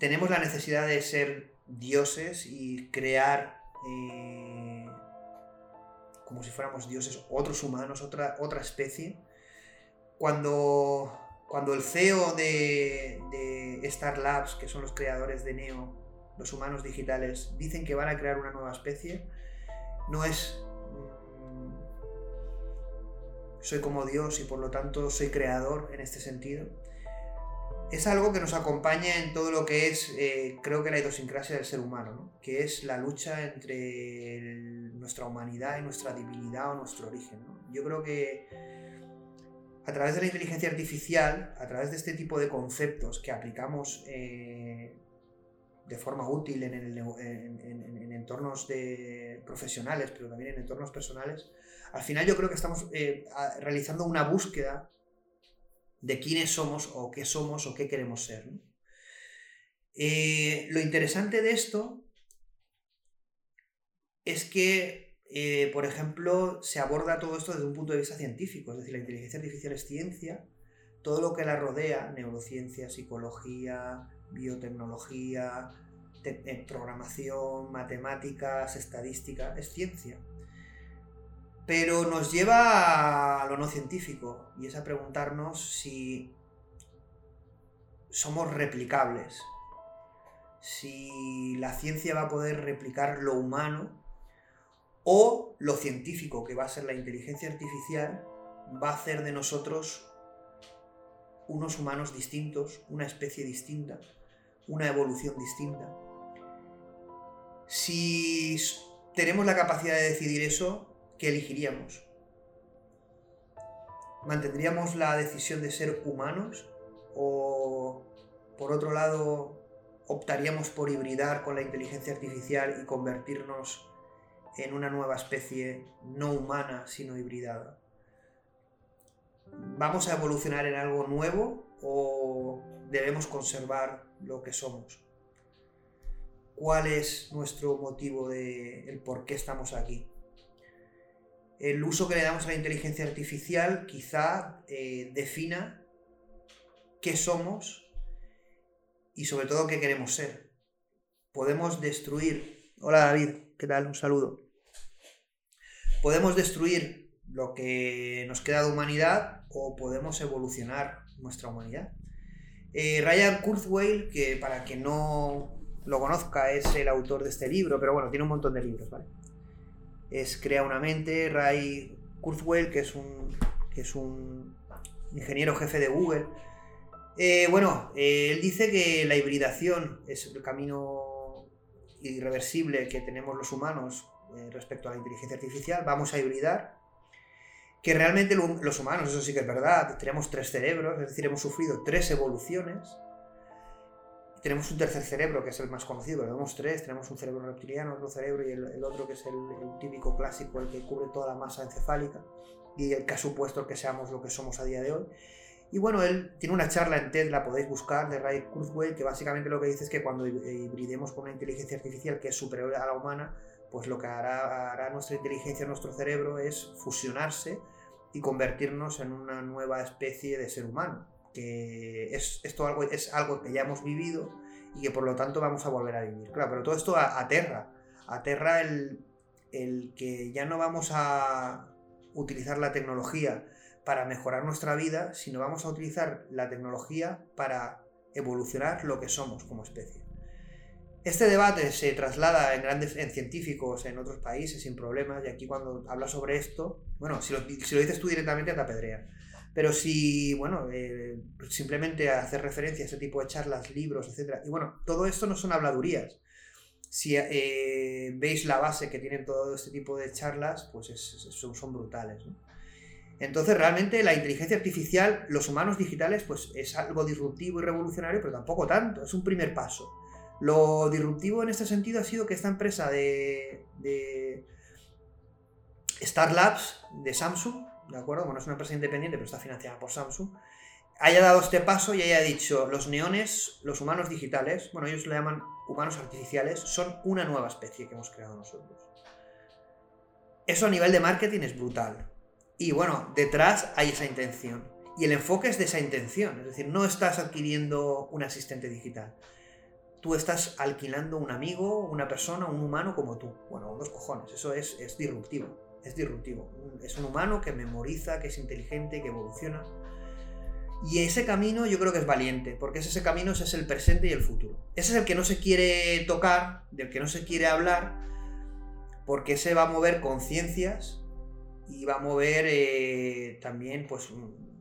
tenemos la necesidad de ser dioses y crear eh, como si fuéramos dioses, otros humanos, otra, otra especie, cuando, cuando el CEO de, Star Labs, que son los creadores de Neo, los humanos digitales, dicen que van a crear una nueva especie, no es mm, soy como Dios y por lo tanto soy creador en este sentido. Es algo que nos acompaña en todo lo que es, eh, creo que la idiosincrasia del ser humano, que es la lucha entre nuestra humanidad y nuestra divinidad o nuestro origen. Yo creo que a través de la inteligencia artificial, a través de este tipo de conceptos que aplicamos eh, de forma útil en, entornos de profesionales, pero también en entornos personales, al final yo creo que estamos eh, realizando una búsqueda de quiénes somos o qué somos o qué queremos ser. Eh, lo interesante de esto es que eh, por ejemplo, se aborda todo esto desde un punto de vista científico, es decir, la inteligencia artificial es ciencia, todo lo que la rodea, neurociencia, psicología, biotecnología, eh, programación, matemáticas, estadística, es ciencia. Pero nos lleva a lo no científico y es a preguntarnos si somos replicables, si la ciencia va a poder replicar lo humano o lo científico, que va a ser la inteligencia artificial, va a hacer de nosotros unos humanos distintos, una especie distinta, una evolución distinta. Si tenemos la capacidad de decidir eso, ¿qué elegiríamos? ¿Mantendríamos la decisión de ser humanos? ¿O, por otro lado, optaríamos por hibridar con la inteligencia artificial y convertirnos en una nueva especie no humana, sino hibridada. ¿Vamos a evolucionar en algo nuevo o debemos conservar lo que somos? ¿Cuál es nuestro motivo de el por qué estamos aquí? El uso que le damos a la inteligencia artificial quizá eh, defina qué somos y sobre todo qué queremos ser. Podemos destruir. Hola David, ¿qué tal? Un saludo podemos destruir lo que nos queda de humanidad o podemos evolucionar nuestra humanidad. Eh, Ryan Kurzweil, que para quien no lo conozca es el autor de este libro, pero bueno, tiene un montón de libros, ¿vale? Es Crea una mente, Ray Kurzweil, que es un, que es un ingeniero jefe de Google. Eh, bueno, eh, él dice que la hibridación es el camino irreversible que tenemos los humanos eh, respecto a la inteligencia artificial, vamos a hibridar, que realmente los humanos, eso sí que es verdad, tenemos tres cerebros, es decir, hemos sufrido tres evoluciones, tenemos un tercer cerebro que es el más conocido, tenemos tres, tenemos un cerebro reptiliano, otro cerebro y el, otro que es el, típico clásico, el que cubre toda la masa encefálica y el que ha supuesto que seamos lo que somos a día de hoy. Y bueno, él tiene una charla en TED, la podéis buscar, de Ray Kurzweil, que básicamente lo que dice es que cuando hibridemos con una inteligencia artificial que es superior a la humana, pues lo que hará, nuestra inteligencia, nuestro cerebro, es fusionarse y convertirnos en una nueva especie de ser humano. Que es, esto algo, es algo que ya hemos vivido y que por lo tanto vamos a volver a vivir. Claro, pero todo esto aterra. Aterra el, el que ya no vamos a utilizar la tecnología para mejorar nuestra vida, sino vamos a utilizar la tecnología para evolucionar lo que somos como especie. Este debate se traslada en grandes en científicos en otros países sin problemas, y aquí cuando hablas sobre esto, bueno, si lo, dices tú directamente te apedrean. Pero si, bueno, eh, simplemente hacer referencia a ese tipo de charlas, libros, etc. Y bueno, todo esto no son habladurías. si eh, veis la base que tienen todo este tipo de charlas, pues son, brutales. Entonces, realmente la inteligencia artificial, los humanos digitales, pues es algo disruptivo y revolucionario, pero tampoco tanto, es un primer paso. Lo disruptivo en este sentido ha sido que esta empresa de, de Star Labs de Samsung, ¿de acuerdo? Bueno, es una empresa independiente, pero está financiada por Samsung, haya dado este paso y haya dicho, los neones, los humanos digitales, bueno, ellos le llaman humanos artificiales, son una nueva especie que hemos creado nosotros. Eso a nivel de marketing es brutal. Y bueno, detrás hay esa intención. Y el enfoque es de esa intención. Es decir, no estás adquiriendo un asistente digital. Tú estás alquilando un amigo, una persona, un humano como tú. Bueno, dos cojones. Eso es, es disruptivo. Es disruptivo. Es un humano que memoriza, que es inteligente, que evoluciona. Y ese camino yo creo que es valiente, porque ese camino es el presente y el futuro. Ese es el que no se quiere tocar, del que no se quiere hablar, porque ese va a mover conciencias y va a mover eh, también pues,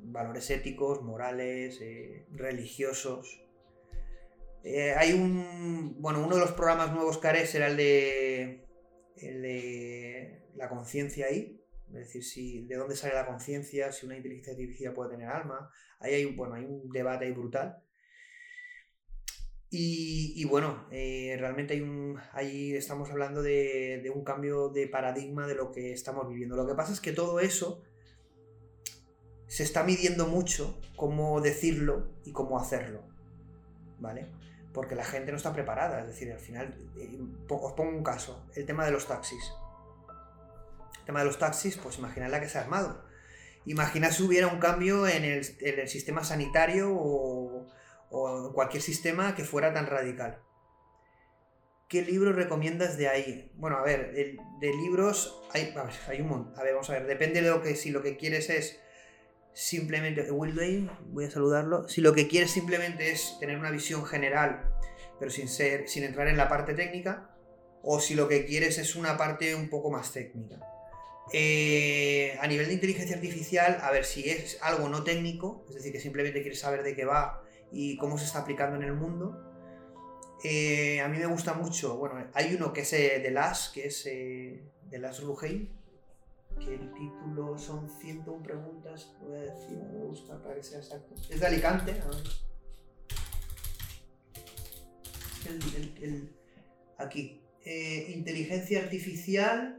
valores éticos, morales, eh, religiosos. Eh, hay un. Bueno, uno de los programas nuevos que haré será el de. el de la conciencia ahí. Es decir, si, de dónde sale la conciencia, si una inteligencia artificial puede tener alma. Ahí hay, bueno, hay un debate ahí brutal. Y, bueno, eh, realmente hay un, ahí estamos hablando de, de, un cambio de paradigma de lo que estamos viviendo. Lo que pasa es que todo eso se está midiendo mucho cómo decirlo y cómo hacerlo. ¿Vale? Porque la gente no está preparada. Es decir, al final, eh, os pongo un caso, el tema de los taxis. El tema de los taxis, pues imaginad la que se ha armado. Imagina si hubiera un cambio en el, sistema sanitario o, en cualquier sistema que fuera tan radical. ¿Qué libro recomiendas de ahí? Bueno, a ver, de, libros hay, hay un montón. A ver, vamos a ver, depende de lo que, si lo que quieres es simplemente, Will Day, voy a saludarlo, si lo que quieres simplemente es tener una visión general, pero sin, ser, sin entrar en la parte técnica, o si lo que quieres es una parte un poco más técnica. Eh, a nivel de inteligencia artificial, a ver si es algo no técnico, es decir, que simplemente quieres saber de qué va y cómo se está aplicando en el mundo. Eh, a mí me gusta mucho, bueno, hay uno que es eh, de Las, que es de Las Ruheim, que el título son 101 preguntas, voy a decir, me gusta para que sea exacto. Es de Alicante, aquí. inteligencia artificial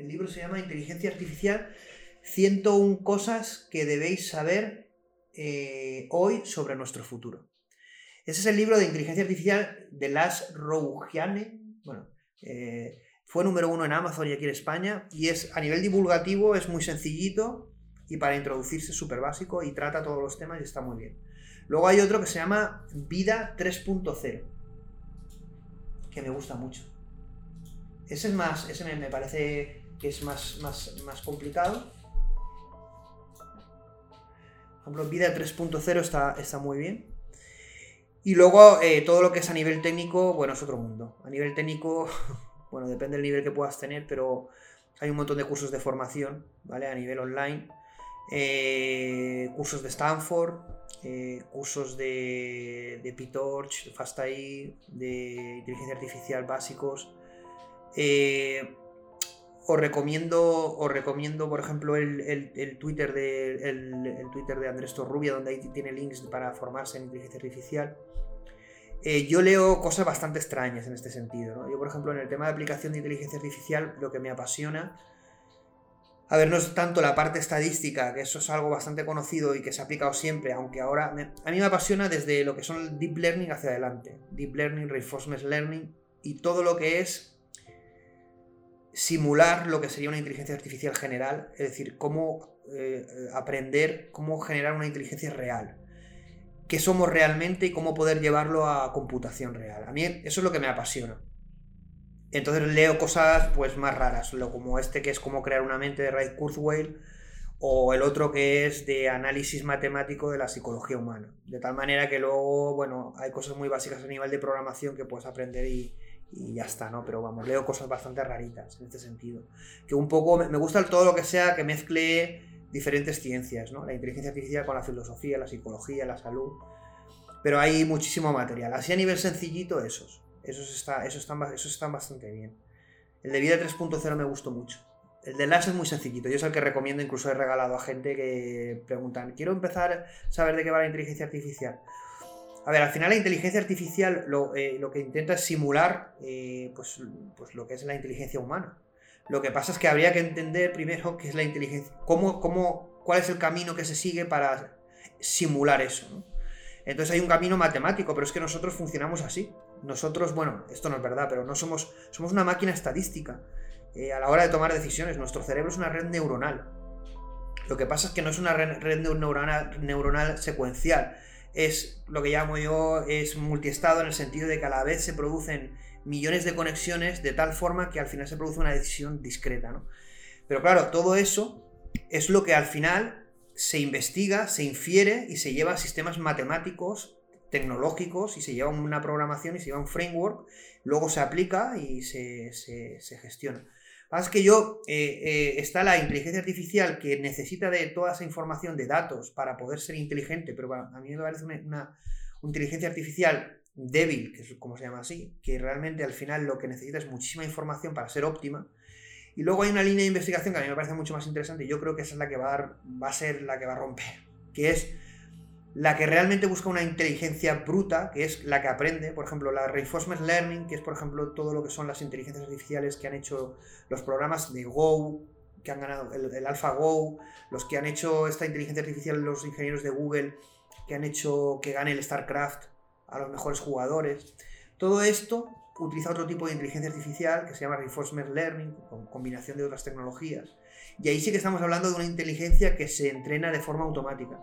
el libro se llama Inteligencia Artificial, 101 cosas que debéis saber eh, hoy sobre nuestro futuro. Ese es el libro de inteligencia artificial de Las Rougiane. Bueno, eh, fue número uno en Amazon y aquí en España. Y es a nivel divulgativo, es muy sencillito y para introducirse súper básico y trata todos los temas y está muy bien. Luego hay otro que se llama Vida 3.0, que me gusta mucho. Ese es más, ese me parece que es más, más, complicado. Por ejemplo, Vida 3.0 está, está muy bien. Y luego eh, todo lo que es a nivel técnico, bueno, es otro mundo. A nivel técnico, bueno, depende del nivel que puedas tener, pero hay un montón de cursos de formación, ¿vale? A nivel online. Eh, cursos de Stanford, eh, cursos de, de PyTorch, de FastAI, de inteligencia artificial básicos. Eh, os recomiendo, os recomiendo, por ejemplo, el, Twitter de, el, Twitter de Andrés Torrubia, donde ahí tiene links para formarse en inteligencia artificial. Eh, yo leo cosas bastante extrañas en este sentido. Yo, por ejemplo, en el tema de aplicación de inteligencia artificial, lo que me apasiona, a ver, no es tanto la parte estadística, que eso es algo bastante conocido y que se ha aplicado siempre, aunque ahora a mí me apasiona desde lo que son el deep learning hacia adelante. Deep learning, reinforcement learning y todo lo que es simular lo que sería una inteligencia artificial general, es decir, cómo eh, aprender, cómo generar una inteligencia real, qué somos realmente y cómo poder llevarlo a computación real. A mí eso es lo que me apasiona. Entonces leo cosas pues más raras, como este que es cómo crear una mente de Ray Kurzweil o el otro que es de análisis matemático de la psicología humana. De tal manera que luego, bueno, hay cosas muy básicas a nivel de programación que puedes aprender y, y ya está, ¿no? Pero vamos, leo cosas bastante raritas en este sentido. Que un poco me gusta todo lo que sea que mezcle diferentes ciencias, ¿no? La inteligencia artificial con la filosofía, la psicología, la salud. Pero hay muchísimo material. Así a nivel sencillito, esos. Esos, está, esos, están, esos están bastante bien. El de vida 3.0 me gustó mucho. El de LAS es muy sencillito. Yo es el que recomiendo, incluso he regalado a gente que preguntan, quiero empezar a saber de qué va la inteligencia artificial. A ver, al final la inteligencia artificial lo, eh, que intenta es simular eh, pues, pues, lo que es la inteligencia humana. Lo que pasa es que habría que entender primero qué es la inteligencia, cómo, cómo, cuál es el camino que se sigue para simular eso. Entonces hay un camino matemático, pero es que nosotros funcionamos así. Nosotros, bueno, esto no es verdad, pero no somos, somos una máquina estadística. Eh, a la hora de tomar decisiones, nuestro cerebro es una red neuronal. Lo que pasa es que no es una red, neuronal, neuronal secuencial, es lo que llamo yo, es multiestado en el sentido de que a la vez se producen millones de conexiones de tal forma que al final se produce una decisión discreta. ¿no? Pero claro, todo eso es lo que al final se investiga, se infiere y se lleva a sistemas matemáticos, tecnológicos, y se lleva una programación y se lleva un framework, luego se aplica y se, gestiona. es que yo, eh, eh, está la inteligencia artificial que necesita de toda esa información de datos para poder ser inteligente, pero a mí me parece una inteligencia artificial débil, que es como se llama así, que realmente al final lo que necesita es muchísima información para ser óptima, y luego hay una línea de investigación que a mí me parece mucho más interesante y yo creo que esa es la que va a, va a ser la que va a romper, que es la que realmente busca una inteligencia bruta, que es la que aprende, por ejemplo, la Reinforcement Learning, que es, por ejemplo, todo lo que son las inteligencias artificiales que han hecho los programas de Go, que han ganado el, el AlphaGo, los que han hecho esta inteligencia artificial, los ingenieros de Google, que han hecho que gane el StarCraft a los mejores jugadores. Todo esto utiliza otro tipo de inteligencia artificial que se llama Reinforcement Learning, con combinación de otras tecnologías. Y ahí sí que estamos hablando de una inteligencia que se entrena de forma automática.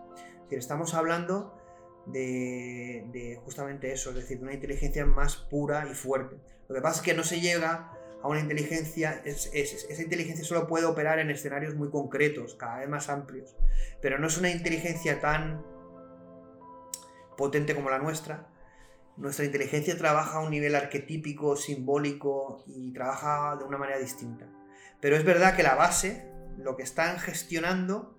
Es estamos hablando de, justamente eso, es decir, de una inteligencia más pura y fuerte. Lo que pasa es que no se llega a una inteligencia, esa inteligencia solo puede operar en escenarios muy concretos, cada vez más amplios, pero no es una inteligencia tan potente como la nuestra, nuestra inteligencia trabaja a un nivel arquetípico, simbólico y trabaja de una manera distinta. Pero es verdad que la base, lo que están gestionando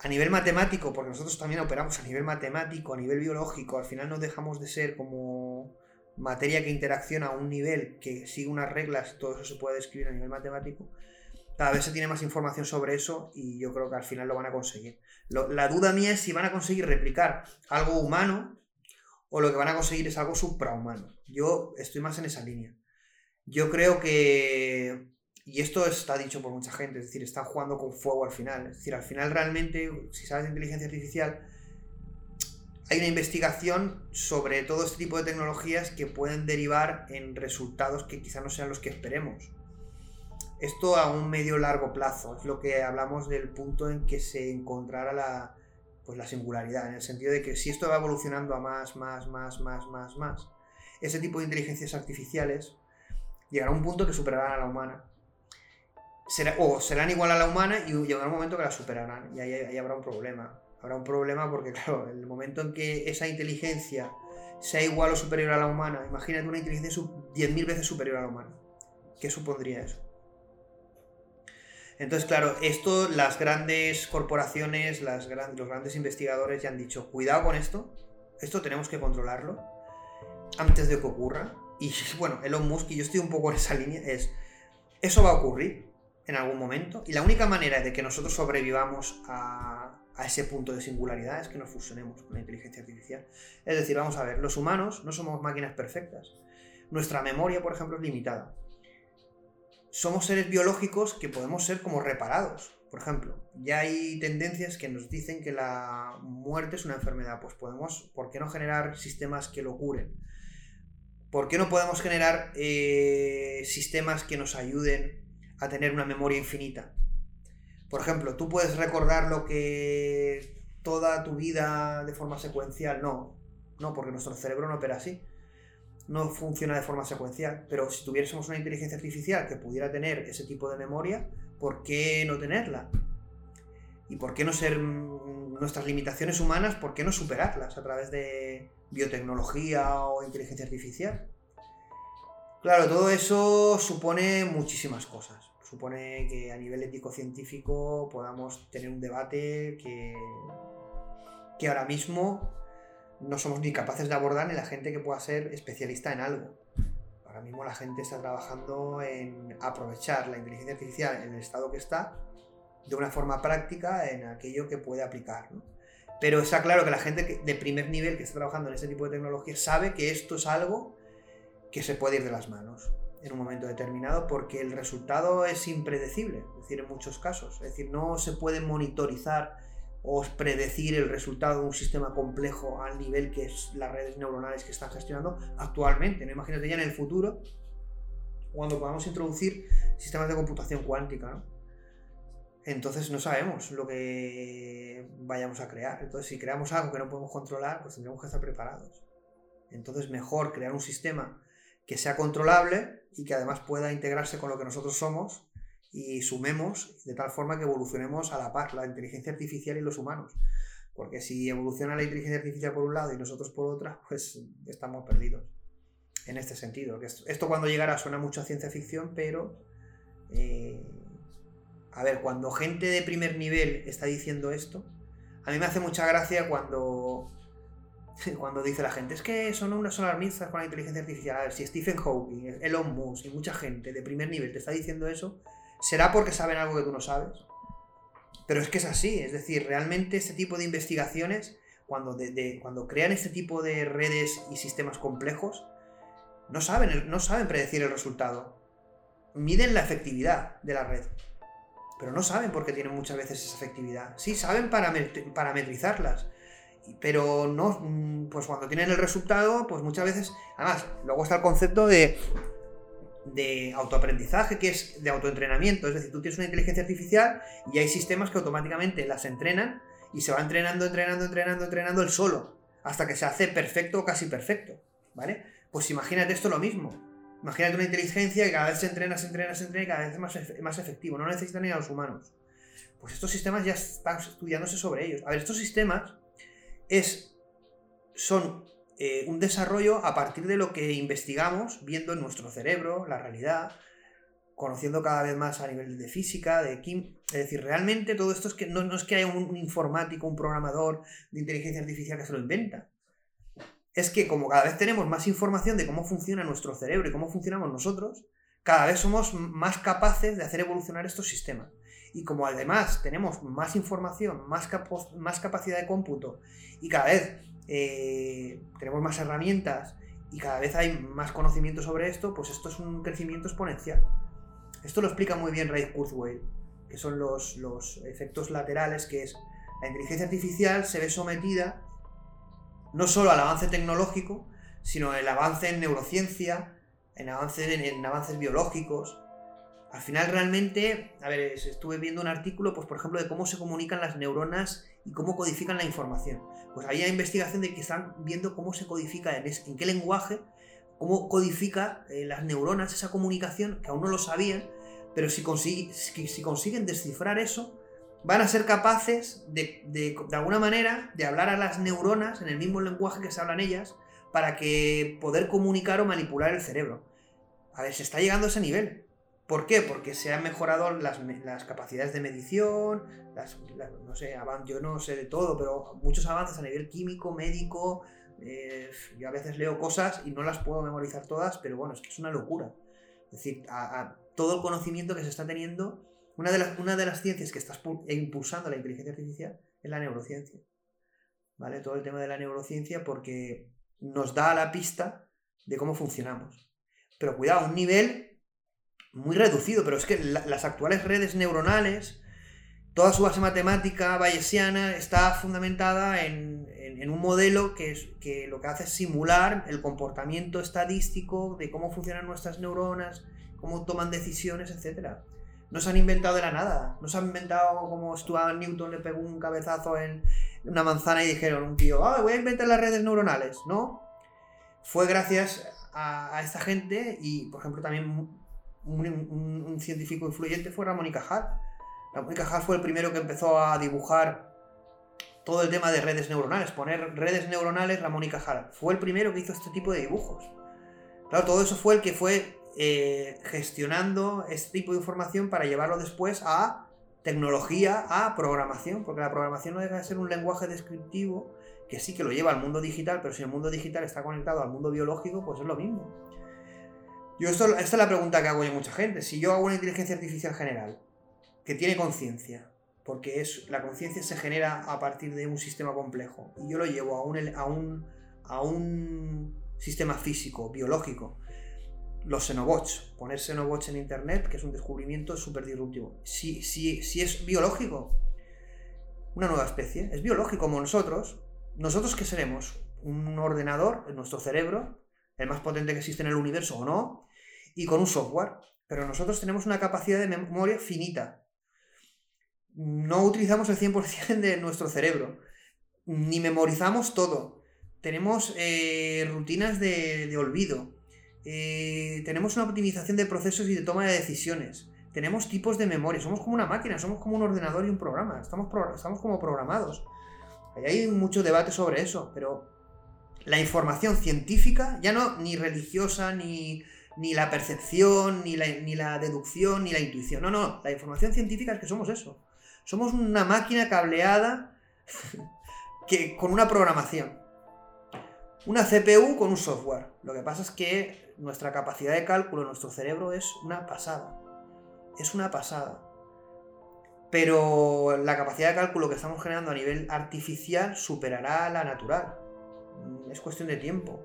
a nivel matemático, porque nosotros también operamos a nivel matemático, a nivel biológico, al final no dejamos de ser como materia que interacciona a un nivel que sigue unas reglas, todo eso se puede describir a nivel matemático. Cada vez se tiene más información sobre eso y yo creo que al final lo van a conseguir. la duda mía es si van a conseguir replicar algo humano o lo que van a conseguir es algo suprahumano. Yo estoy más en esa línea. Yo creo que, y esto está dicho por mucha gente, es decir, están jugando con fuego al final. Es decir, al final realmente, si sabes de inteligencia artificial, hay una investigación sobre todo este tipo de tecnologías que pueden derivar en resultados que quizá no sean los que esperemos. Esto a un medio largo plazo, es lo que hablamos del punto en que se encontrara la, pues la singularidad, en el sentido de que si esto va evolucionando a más, más, más, más, más, más, ese tipo de inteligencias artificiales llegará a un punto que superarán a la humana. Será, o serán igual a la humana y llegará un momento que la superarán y ahí, habrá un problema. Habrá un problema porque, claro, el momento en que esa inteligencia sea igual o superior a la humana, imagínate una inteligencia 10.000 veces superior a la humana. ¿Qué supondría eso? Entonces, claro, esto las grandes corporaciones, los grandes investigadores ya han dicho, cuidado con esto, esto tenemos que controlarlo antes de que ocurra. Y bueno, Elon Musk, y yo estoy un poco en esa línea, es, eso va a ocurrir en algún momento. Y la única manera de que nosotros sobrevivamos a ese punto de singularidad es que nos fusionemos con la inteligencia artificial. Es decir, vamos a ver, los humanos no somos máquinas perfectas. Nuestra memoria, por ejemplo, es limitada somos seres biológicos que podemos ser como reparados. Por ejemplo, ya hay tendencias que nos dicen que la muerte es una enfermedad. Pues podemos, ¿por qué no generar sistemas que lo curen? ¿Por qué no podemos generar eh, sistemas que nos ayuden a tener una memoria infinita? Por ejemplo, tú puedes recordar lo que toda tu vida de forma secuencial. No, no, porque nuestro cerebro no opera así no funciona de forma secuencial, pero si tuviésemos una inteligencia artificial que pudiera tener ese tipo de memoria, ¿por qué no tenerla? ¿Y por qué no ser nuestras limitaciones humanas, por qué no superarlas a través de biotecnología o inteligencia artificial? Claro, todo eso supone muchísimas cosas. Supone que a nivel ético-científico podamos tener un debate que, que ahora mismo no somos ni capaces de abordar ni la gente que pueda ser especialista en algo. ahora mismo la gente está trabajando en aprovechar la inteligencia artificial en el estado que está de una forma práctica en aquello que puede aplicar. Pero está claro que la gente de primer nivel que está trabajando en este tipo de tecnología sabe que esto es algo que se puede ir de las manos en un momento determinado porque el resultado es impredecible, es decir, en muchos casos. Es decir, no se puede monitorizar o predecir el resultado de un sistema complejo al nivel que es las redes neuronales que están gestionando actualmente. No imagínate ya en el futuro cuando podamos introducir sistemas de computación cuántica. Entonces no sabemos lo que vayamos a crear. Entonces si creamos algo que no podemos controlar, pues tendremos que estar preparados. Entonces mejor crear un sistema que sea controlable y que además pueda integrarse con lo que nosotros somos y sumemos de tal forma que evolucionemos a la par, la inteligencia artificial y los humanos. Porque si evoluciona la inteligencia artificial por un lado y nosotros por otra, pues estamos perdidos. En este sentido. Esto, cuando llegará suena mucho a ciencia ficción, pero... Eh, a ver, cuando gente de primer nivel está diciendo esto, a mí me hace mucha gracia cuando cuando dice la gente, es que son unas alarmistas con la inteligencia artificial. A ver, si Stephen Hawking, Elon Musk y mucha gente de primer nivel te está diciendo eso, será porque saben algo que tú no sabes. Pero es que es así, es decir, realmente este tipo de investigaciones, cuando, cuando crean este tipo de redes y sistemas complejos, no saben, no saben predecir el resultado. Miden la efectividad de la red, pero no saben por qué tienen muchas veces esa efectividad. Sí, saben parametrizarlas, pero no, mm, pues cuando tienen el resultado, pues muchas veces, además, luego está el concepto de, de autoaprendizaje, que es de autoentrenamiento, es decir, tú tienes una inteligencia artificial y hay sistemas que automáticamente las entrenan y se va entrenando, entrenando, entrenando, entrenando el solo, hasta que se hace perfecto o casi perfecto, ¿vale? Pues imagínate esto lo mismo. Imagínate una inteligencia que cada vez se entrena, se entrena, se entrena y cada vez es más, más efectivo, no necesitan ni a los humanos. Pues estos sistemas ya están estudiándose sobre ellos. A ver, estos sistemas es, son eh, un desarrollo a partir de lo que investigamos, viendo en nuestro cerebro, la realidad, conociendo cada vez más a nivel de física, de química. Es decir, realmente todo esto es que no, es que haya un, informático, un programador de inteligencia artificial que se lo inventa. Es que como cada vez tenemos más información de cómo funciona nuestro cerebro y cómo funcionamos nosotros, cada vez somos más capaces de hacer evolucionar estos sistemas. Y como además tenemos más información, más, más capacidad de cómputo y cada vez eh, tenemos más herramientas y cada vez hay más conocimiento sobre esto, pues esto es un crecimiento exponencial. Esto lo explica muy bien Ray Kurzweil, que son los, los efectos laterales, que es la inteligencia artificial se ve sometida no solo al avance tecnológico, sino el avance en neurociencia, en, avance, en avances biológicos, al final realmente, a ver, estuve viendo un artículo, pues por ejemplo, de cómo se comunican las neuronas y cómo codifican la información. Pues había investigación de que están viendo cómo se codifica, en, qué lenguaje, cómo codifica eh, las neuronas esa comunicación, que aún no lo sabían, pero si, si consiguen descifrar eso, van a ser capaces de alguna manera, de hablar a las neuronas en el mismo lenguaje que se hablan ellas, para que poder comunicar o manipular el cerebro. A ver, se está llegando a ese nivel. ¿Por qué? Porque se han mejorado las, capacidades de medición, no sé, yo no sé de todo, pero muchos avances a nivel químico, médico. Eh, yo a veces leo cosas y no las puedo memorizar todas, pero bueno, es que es una locura. Es decir, todo el conocimiento que se está teniendo, una de, las, una de las ciencias que está impulsando la inteligencia artificial es la neurociencia. ¿Vale? Todo el tema de la neurociencia porque nos da la pista de cómo funcionamos. Pero cuidado, un nivel muy reducido, pero es que las actuales redes neuronales, toda su base matemática bayesiana está fundamentada en, un modelo que, es, que lo que hace es simular el comportamiento estadístico de cómo funcionan nuestras neuronas, cómo toman decisiones, etc. No se han inventado de la nada. No se han inventado como Stuart Newton le pegó un cabezazo en una manzana y dijeron un tío, ah, voy a inventar las redes neuronales. No. Fue gracias a esta gente y, por ejemplo, también un, científico influyente fue Ramón y Cajal. Ramón y Cajal fue el primero que empezó a dibujar todo el tema de redes neuronales, poner redes neuronales Ramón y Cajal. Fue el primero que hizo este tipo de dibujos. Claro, todo eso fue el que fue eh, gestionando este tipo de información para llevarlo después a tecnología, a programación, porque la programación no deja de ser un lenguaje descriptivo que sí que lo lleva al mundo digital, pero si el mundo digital está conectado al mundo biológico, pues es lo mismo. Yo esto, esta es la pregunta que hago yo a mucha gente. Si yo hago una inteligencia artificial general que tiene conciencia, porque es, la conciencia se genera a partir de un sistema complejo, y yo lo llevo a un, a un, a un sistema físico, biológico, los xenobots, poner xenobots en internet, que es un descubrimiento súper disruptivo. Si, si, si es biológico, una nueva especie, es biológico como nosotros, ¿nosotros qué seremos? Un ordenador en nuestro cerebro, el más potente que existe en el universo o no, y con un software. Pero nosotros tenemos una capacidad de memoria finita. No utilizamos el 100% de nuestro cerebro, ni memorizamos todo. Tenemos eh, rutinas de, olvido. Eh, tenemos una optimización de procesos y de toma de decisiones. Tenemos tipos de memoria. Somos como una máquina, somos como un ordenador y un programa. Estamos, estamos como programados. hay mucho debate sobre eso, pero la información científica, ya no ni religiosa, ni, ni la percepción, ni la, ni la deducción, ni la intuición. No, no, la información científica es que somos eso. Somos una máquina cableada que, con una programación. Una CPU con un software. Lo que pasa es que nuestra capacidad de cálculo, nuestro cerebro es una pasada. Es una pasada. Pero la capacidad de cálculo que estamos generando a nivel artificial superará la natural. Es cuestión de tiempo.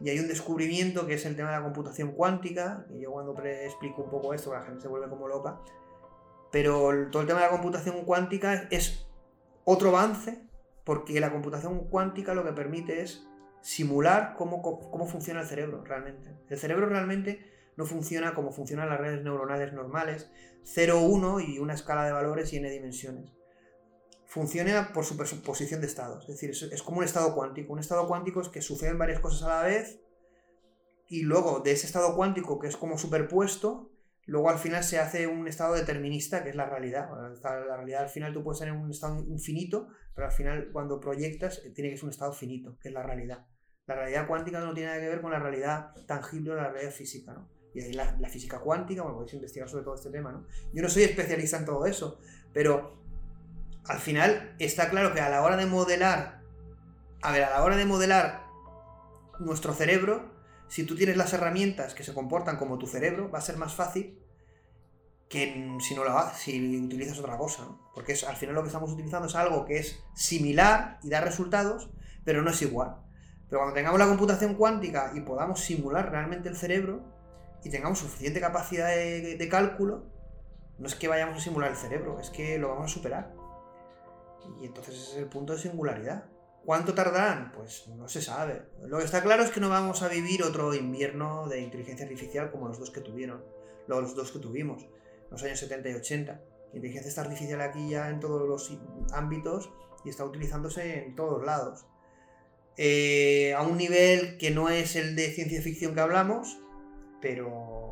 Y hay un descubrimiento que es el tema de la computación cuántica, y yo cuando explico un poco esto, la gente se vuelve como loca, pero todo el tema de la computación cuántica es otro avance, porque la computación cuántica lo que permite es simular cómo, cómo funciona el cerebro realmente. El cerebro realmente no funciona como funcionan las redes neuronales normales, 0, 1 y una escala de valores y n dimensiones funciona por superposición de estados. Es decir, es, como un estado cuántico. Un estado cuántico es que suceden varias cosas a la vez y luego de ese estado cuántico que es como superpuesto, luego al final se hace un estado determinista que es la realidad. La realidad al final tú puedes tener un estado infinito, pero al final cuando proyectas eh, tiene que ser un estado finito, que es la realidad. La realidad cuántica no tiene nada que ver con la realidad tangible o la realidad física, ¿no? Y ahí la, la física cuántica, bueno, podéis investigar sobre todo este tema, ¿no? Yo no soy especialista en todo eso, pero al final está claro que a la hora de modelar, a ver, a la hora de modelar nuestro cerebro, si tú tienes las herramientas que se comportan como tu cerebro, va a ser más fácil que si no lo si utilizas otra cosa, porque al final lo que estamos utilizando es algo que es similar y da resultados, pero no es igual. Pero cuando tengamos la computación cuántica y podamos simular realmente el cerebro y tengamos suficiente capacidad de cálculo, no es que vayamos a simular el cerebro, es que lo vamos a superar. Y entonces ese es el punto de singularidad. ¿Cuánto tardarán? Pues no se sabe. Lo que está claro es que no vamos a vivir otro invierno de inteligencia artificial como los dos que tuvieron, los dos que tuvimos, los años 70 y 80. La inteligencia está artificial aquí ya en todos los ámbitos y está utilizándose en todos lados. Eh, a un nivel que no es el de ciencia ficción que hablamos, pero,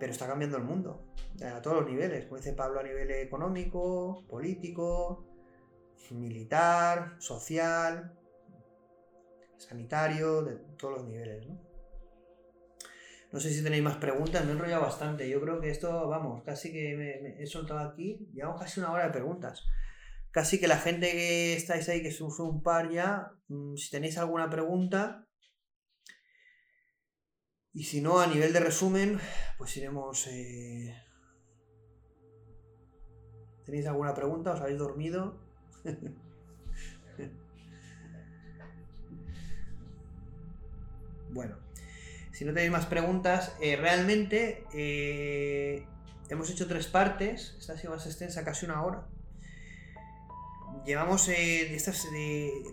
pero está cambiando el mundo a todos los niveles, como dice Pablo, a nivel económico, político, militar, social, sanitario, de todos los niveles. ¿no? sé si tenéis más preguntas, me he enrollado bastante. Yo creo que esto, vamos, casi que me, he soltado aquí, llevamos casi una hora de preguntas. Casi que la gente que estáis ahí, que usó un par ya, mm, si tenéis alguna pregunta, y si no, a nivel de resumen, pues iremos eh, ¿Tenéis alguna pregunta? ¿Os habéis dormido? bueno, si no tenéis más preguntas, eh, realmente eh, hemos hecho tres partes. Esta ha sido más extensa, casi una hora. Llevamos eh, estas,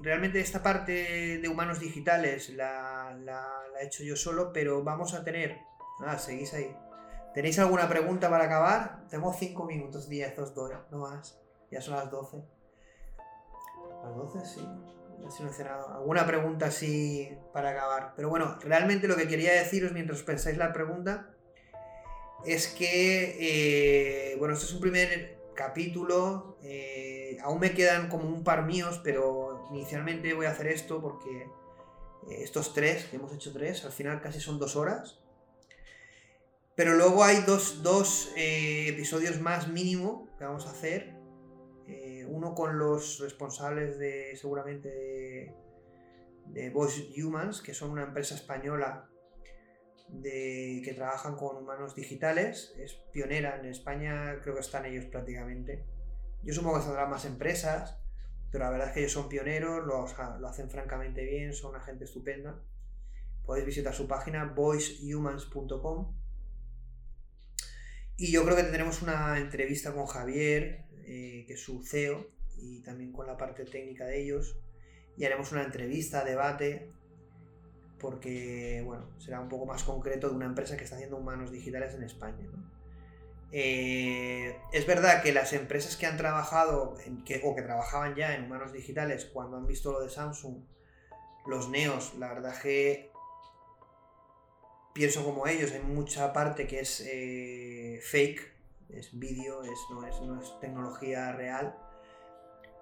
realmente esta parte de humanos digitales la, la, he hecho yo solo, pero vamos a tener. Ah, seguís ahí. ¿Tenéis alguna pregunta para acabar? Tengo 5 minutos, 10, os doy, no más. Ya son las 12. Las 12, sí. Ya no he cenado. ¿Alguna pregunta así para acabar? Pero bueno, realmente lo que quería deciros mientras pensáis la pregunta es que, eh, bueno, este es un primer capítulo. Eh, aún me quedan como un par míos, pero inicialmente voy a hacer esto porque eh, estos tres, que hemos hecho tres, al final casi son dos horas. Pero luego hay dos, eh, episodios más mínimo que vamos a hacer. Eh, uno con los responsables de, seguramente, de, Voice Humans, que son una empresa española de, que trabajan con humanos digitales. Es pionera en España, creo que están ellos prácticamente. Yo supongo que saldrán más empresas, pero la verdad es que ellos son pioneros, lo, lo hacen francamente bien, son una gente estupenda. Podéis visitar su página voicehumans.com. Y yo creo que tendremos una entrevista con Javier, eh, que es su CEO, y también con la parte técnica de ellos. Y haremos una entrevista, debate, porque bueno, será un poco más concreto de una empresa que está haciendo humanos digitales en España. Eh, es verdad que las empresas que han trabajado o que trabajaban ya en humanos digitales cuando han visto lo de Samsung, los neos, la verdad que pienso como ellos, hay mucha parte que es eh, fake, es vídeo, es, no, es, no es tecnología real.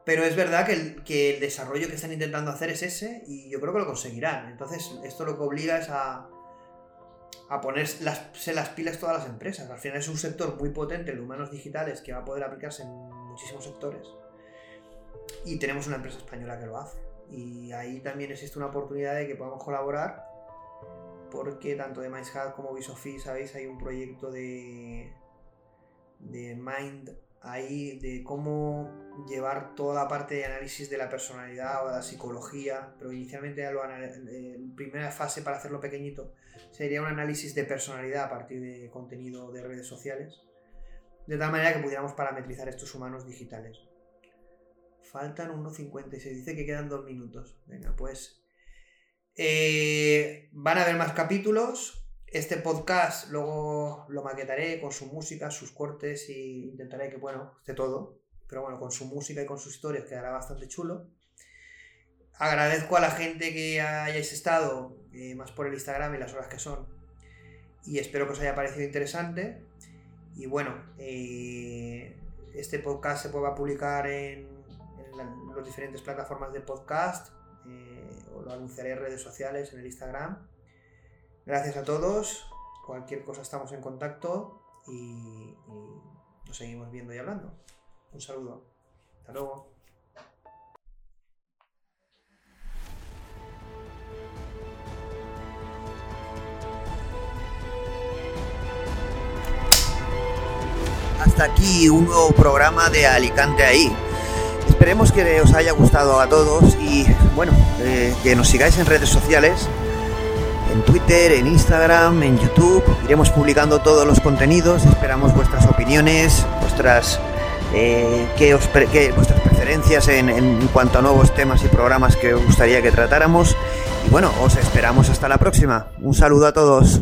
Pero es verdad que el, desarrollo que están intentando hacer es ese y yo creo que lo conseguirán. Entonces, esto lo que obliga es a, ponerse las, las pilas todas las empresas. Al final es un sector muy potente, el de humanos digitales, que va a poder aplicarse en muchísimos sectores. Y tenemos una empresa española que lo hace. Y ahí también existe una oportunidad de que podamos colaborar, porque tanto de MindHub como Visofi, sabéis, hay un proyecto de, de Mind ahí de cómo llevar toda la parte de análisis de la personalidad o de la psicología, pero inicialmente ya lo en primera fase para hacerlo pequeñito sería un análisis de personalidad a partir de contenido de redes sociales, de tal manera que pudiéramos parametrizar estos humanos digitales. Faltan 1.50 y se dice que quedan dos minutos. Venga, pues eh, van a haber más capítulos, este podcast luego lo maquetaré con su música, sus cortes y intentaré que, bueno, esté todo. Pero bueno, con su música y con sus historias quedará bastante chulo. Agradezco a la gente que hayáis estado, eh, más por el Instagram y las horas que son. Y espero que os haya parecido interesante. Y bueno, eh, este podcast se puede publicar en, las diferentes plataformas de podcast. Eh, o lo anunciaré en redes sociales, en el Instagram. Gracias a todos. Cualquier cosa estamos en contacto y, nos seguimos viendo y hablando. Un saludo. Hasta luego. Hasta aquí un nuevo programa de Alicante ahí. Esperemos que os haya gustado a todos y bueno, eh, que nos sigáis en redes sociales en Twitter, en Instagram, en YouTube. Iremos publicando todos los contenidos. Esperamos vuestras opiniones, vuestras, eh, os vuestras preferencias en, en cuanto a nuevos temas y programas que os gustaría que tratáramos. Y bueno, os esperamos hasta la próxima. Un saludo a todos.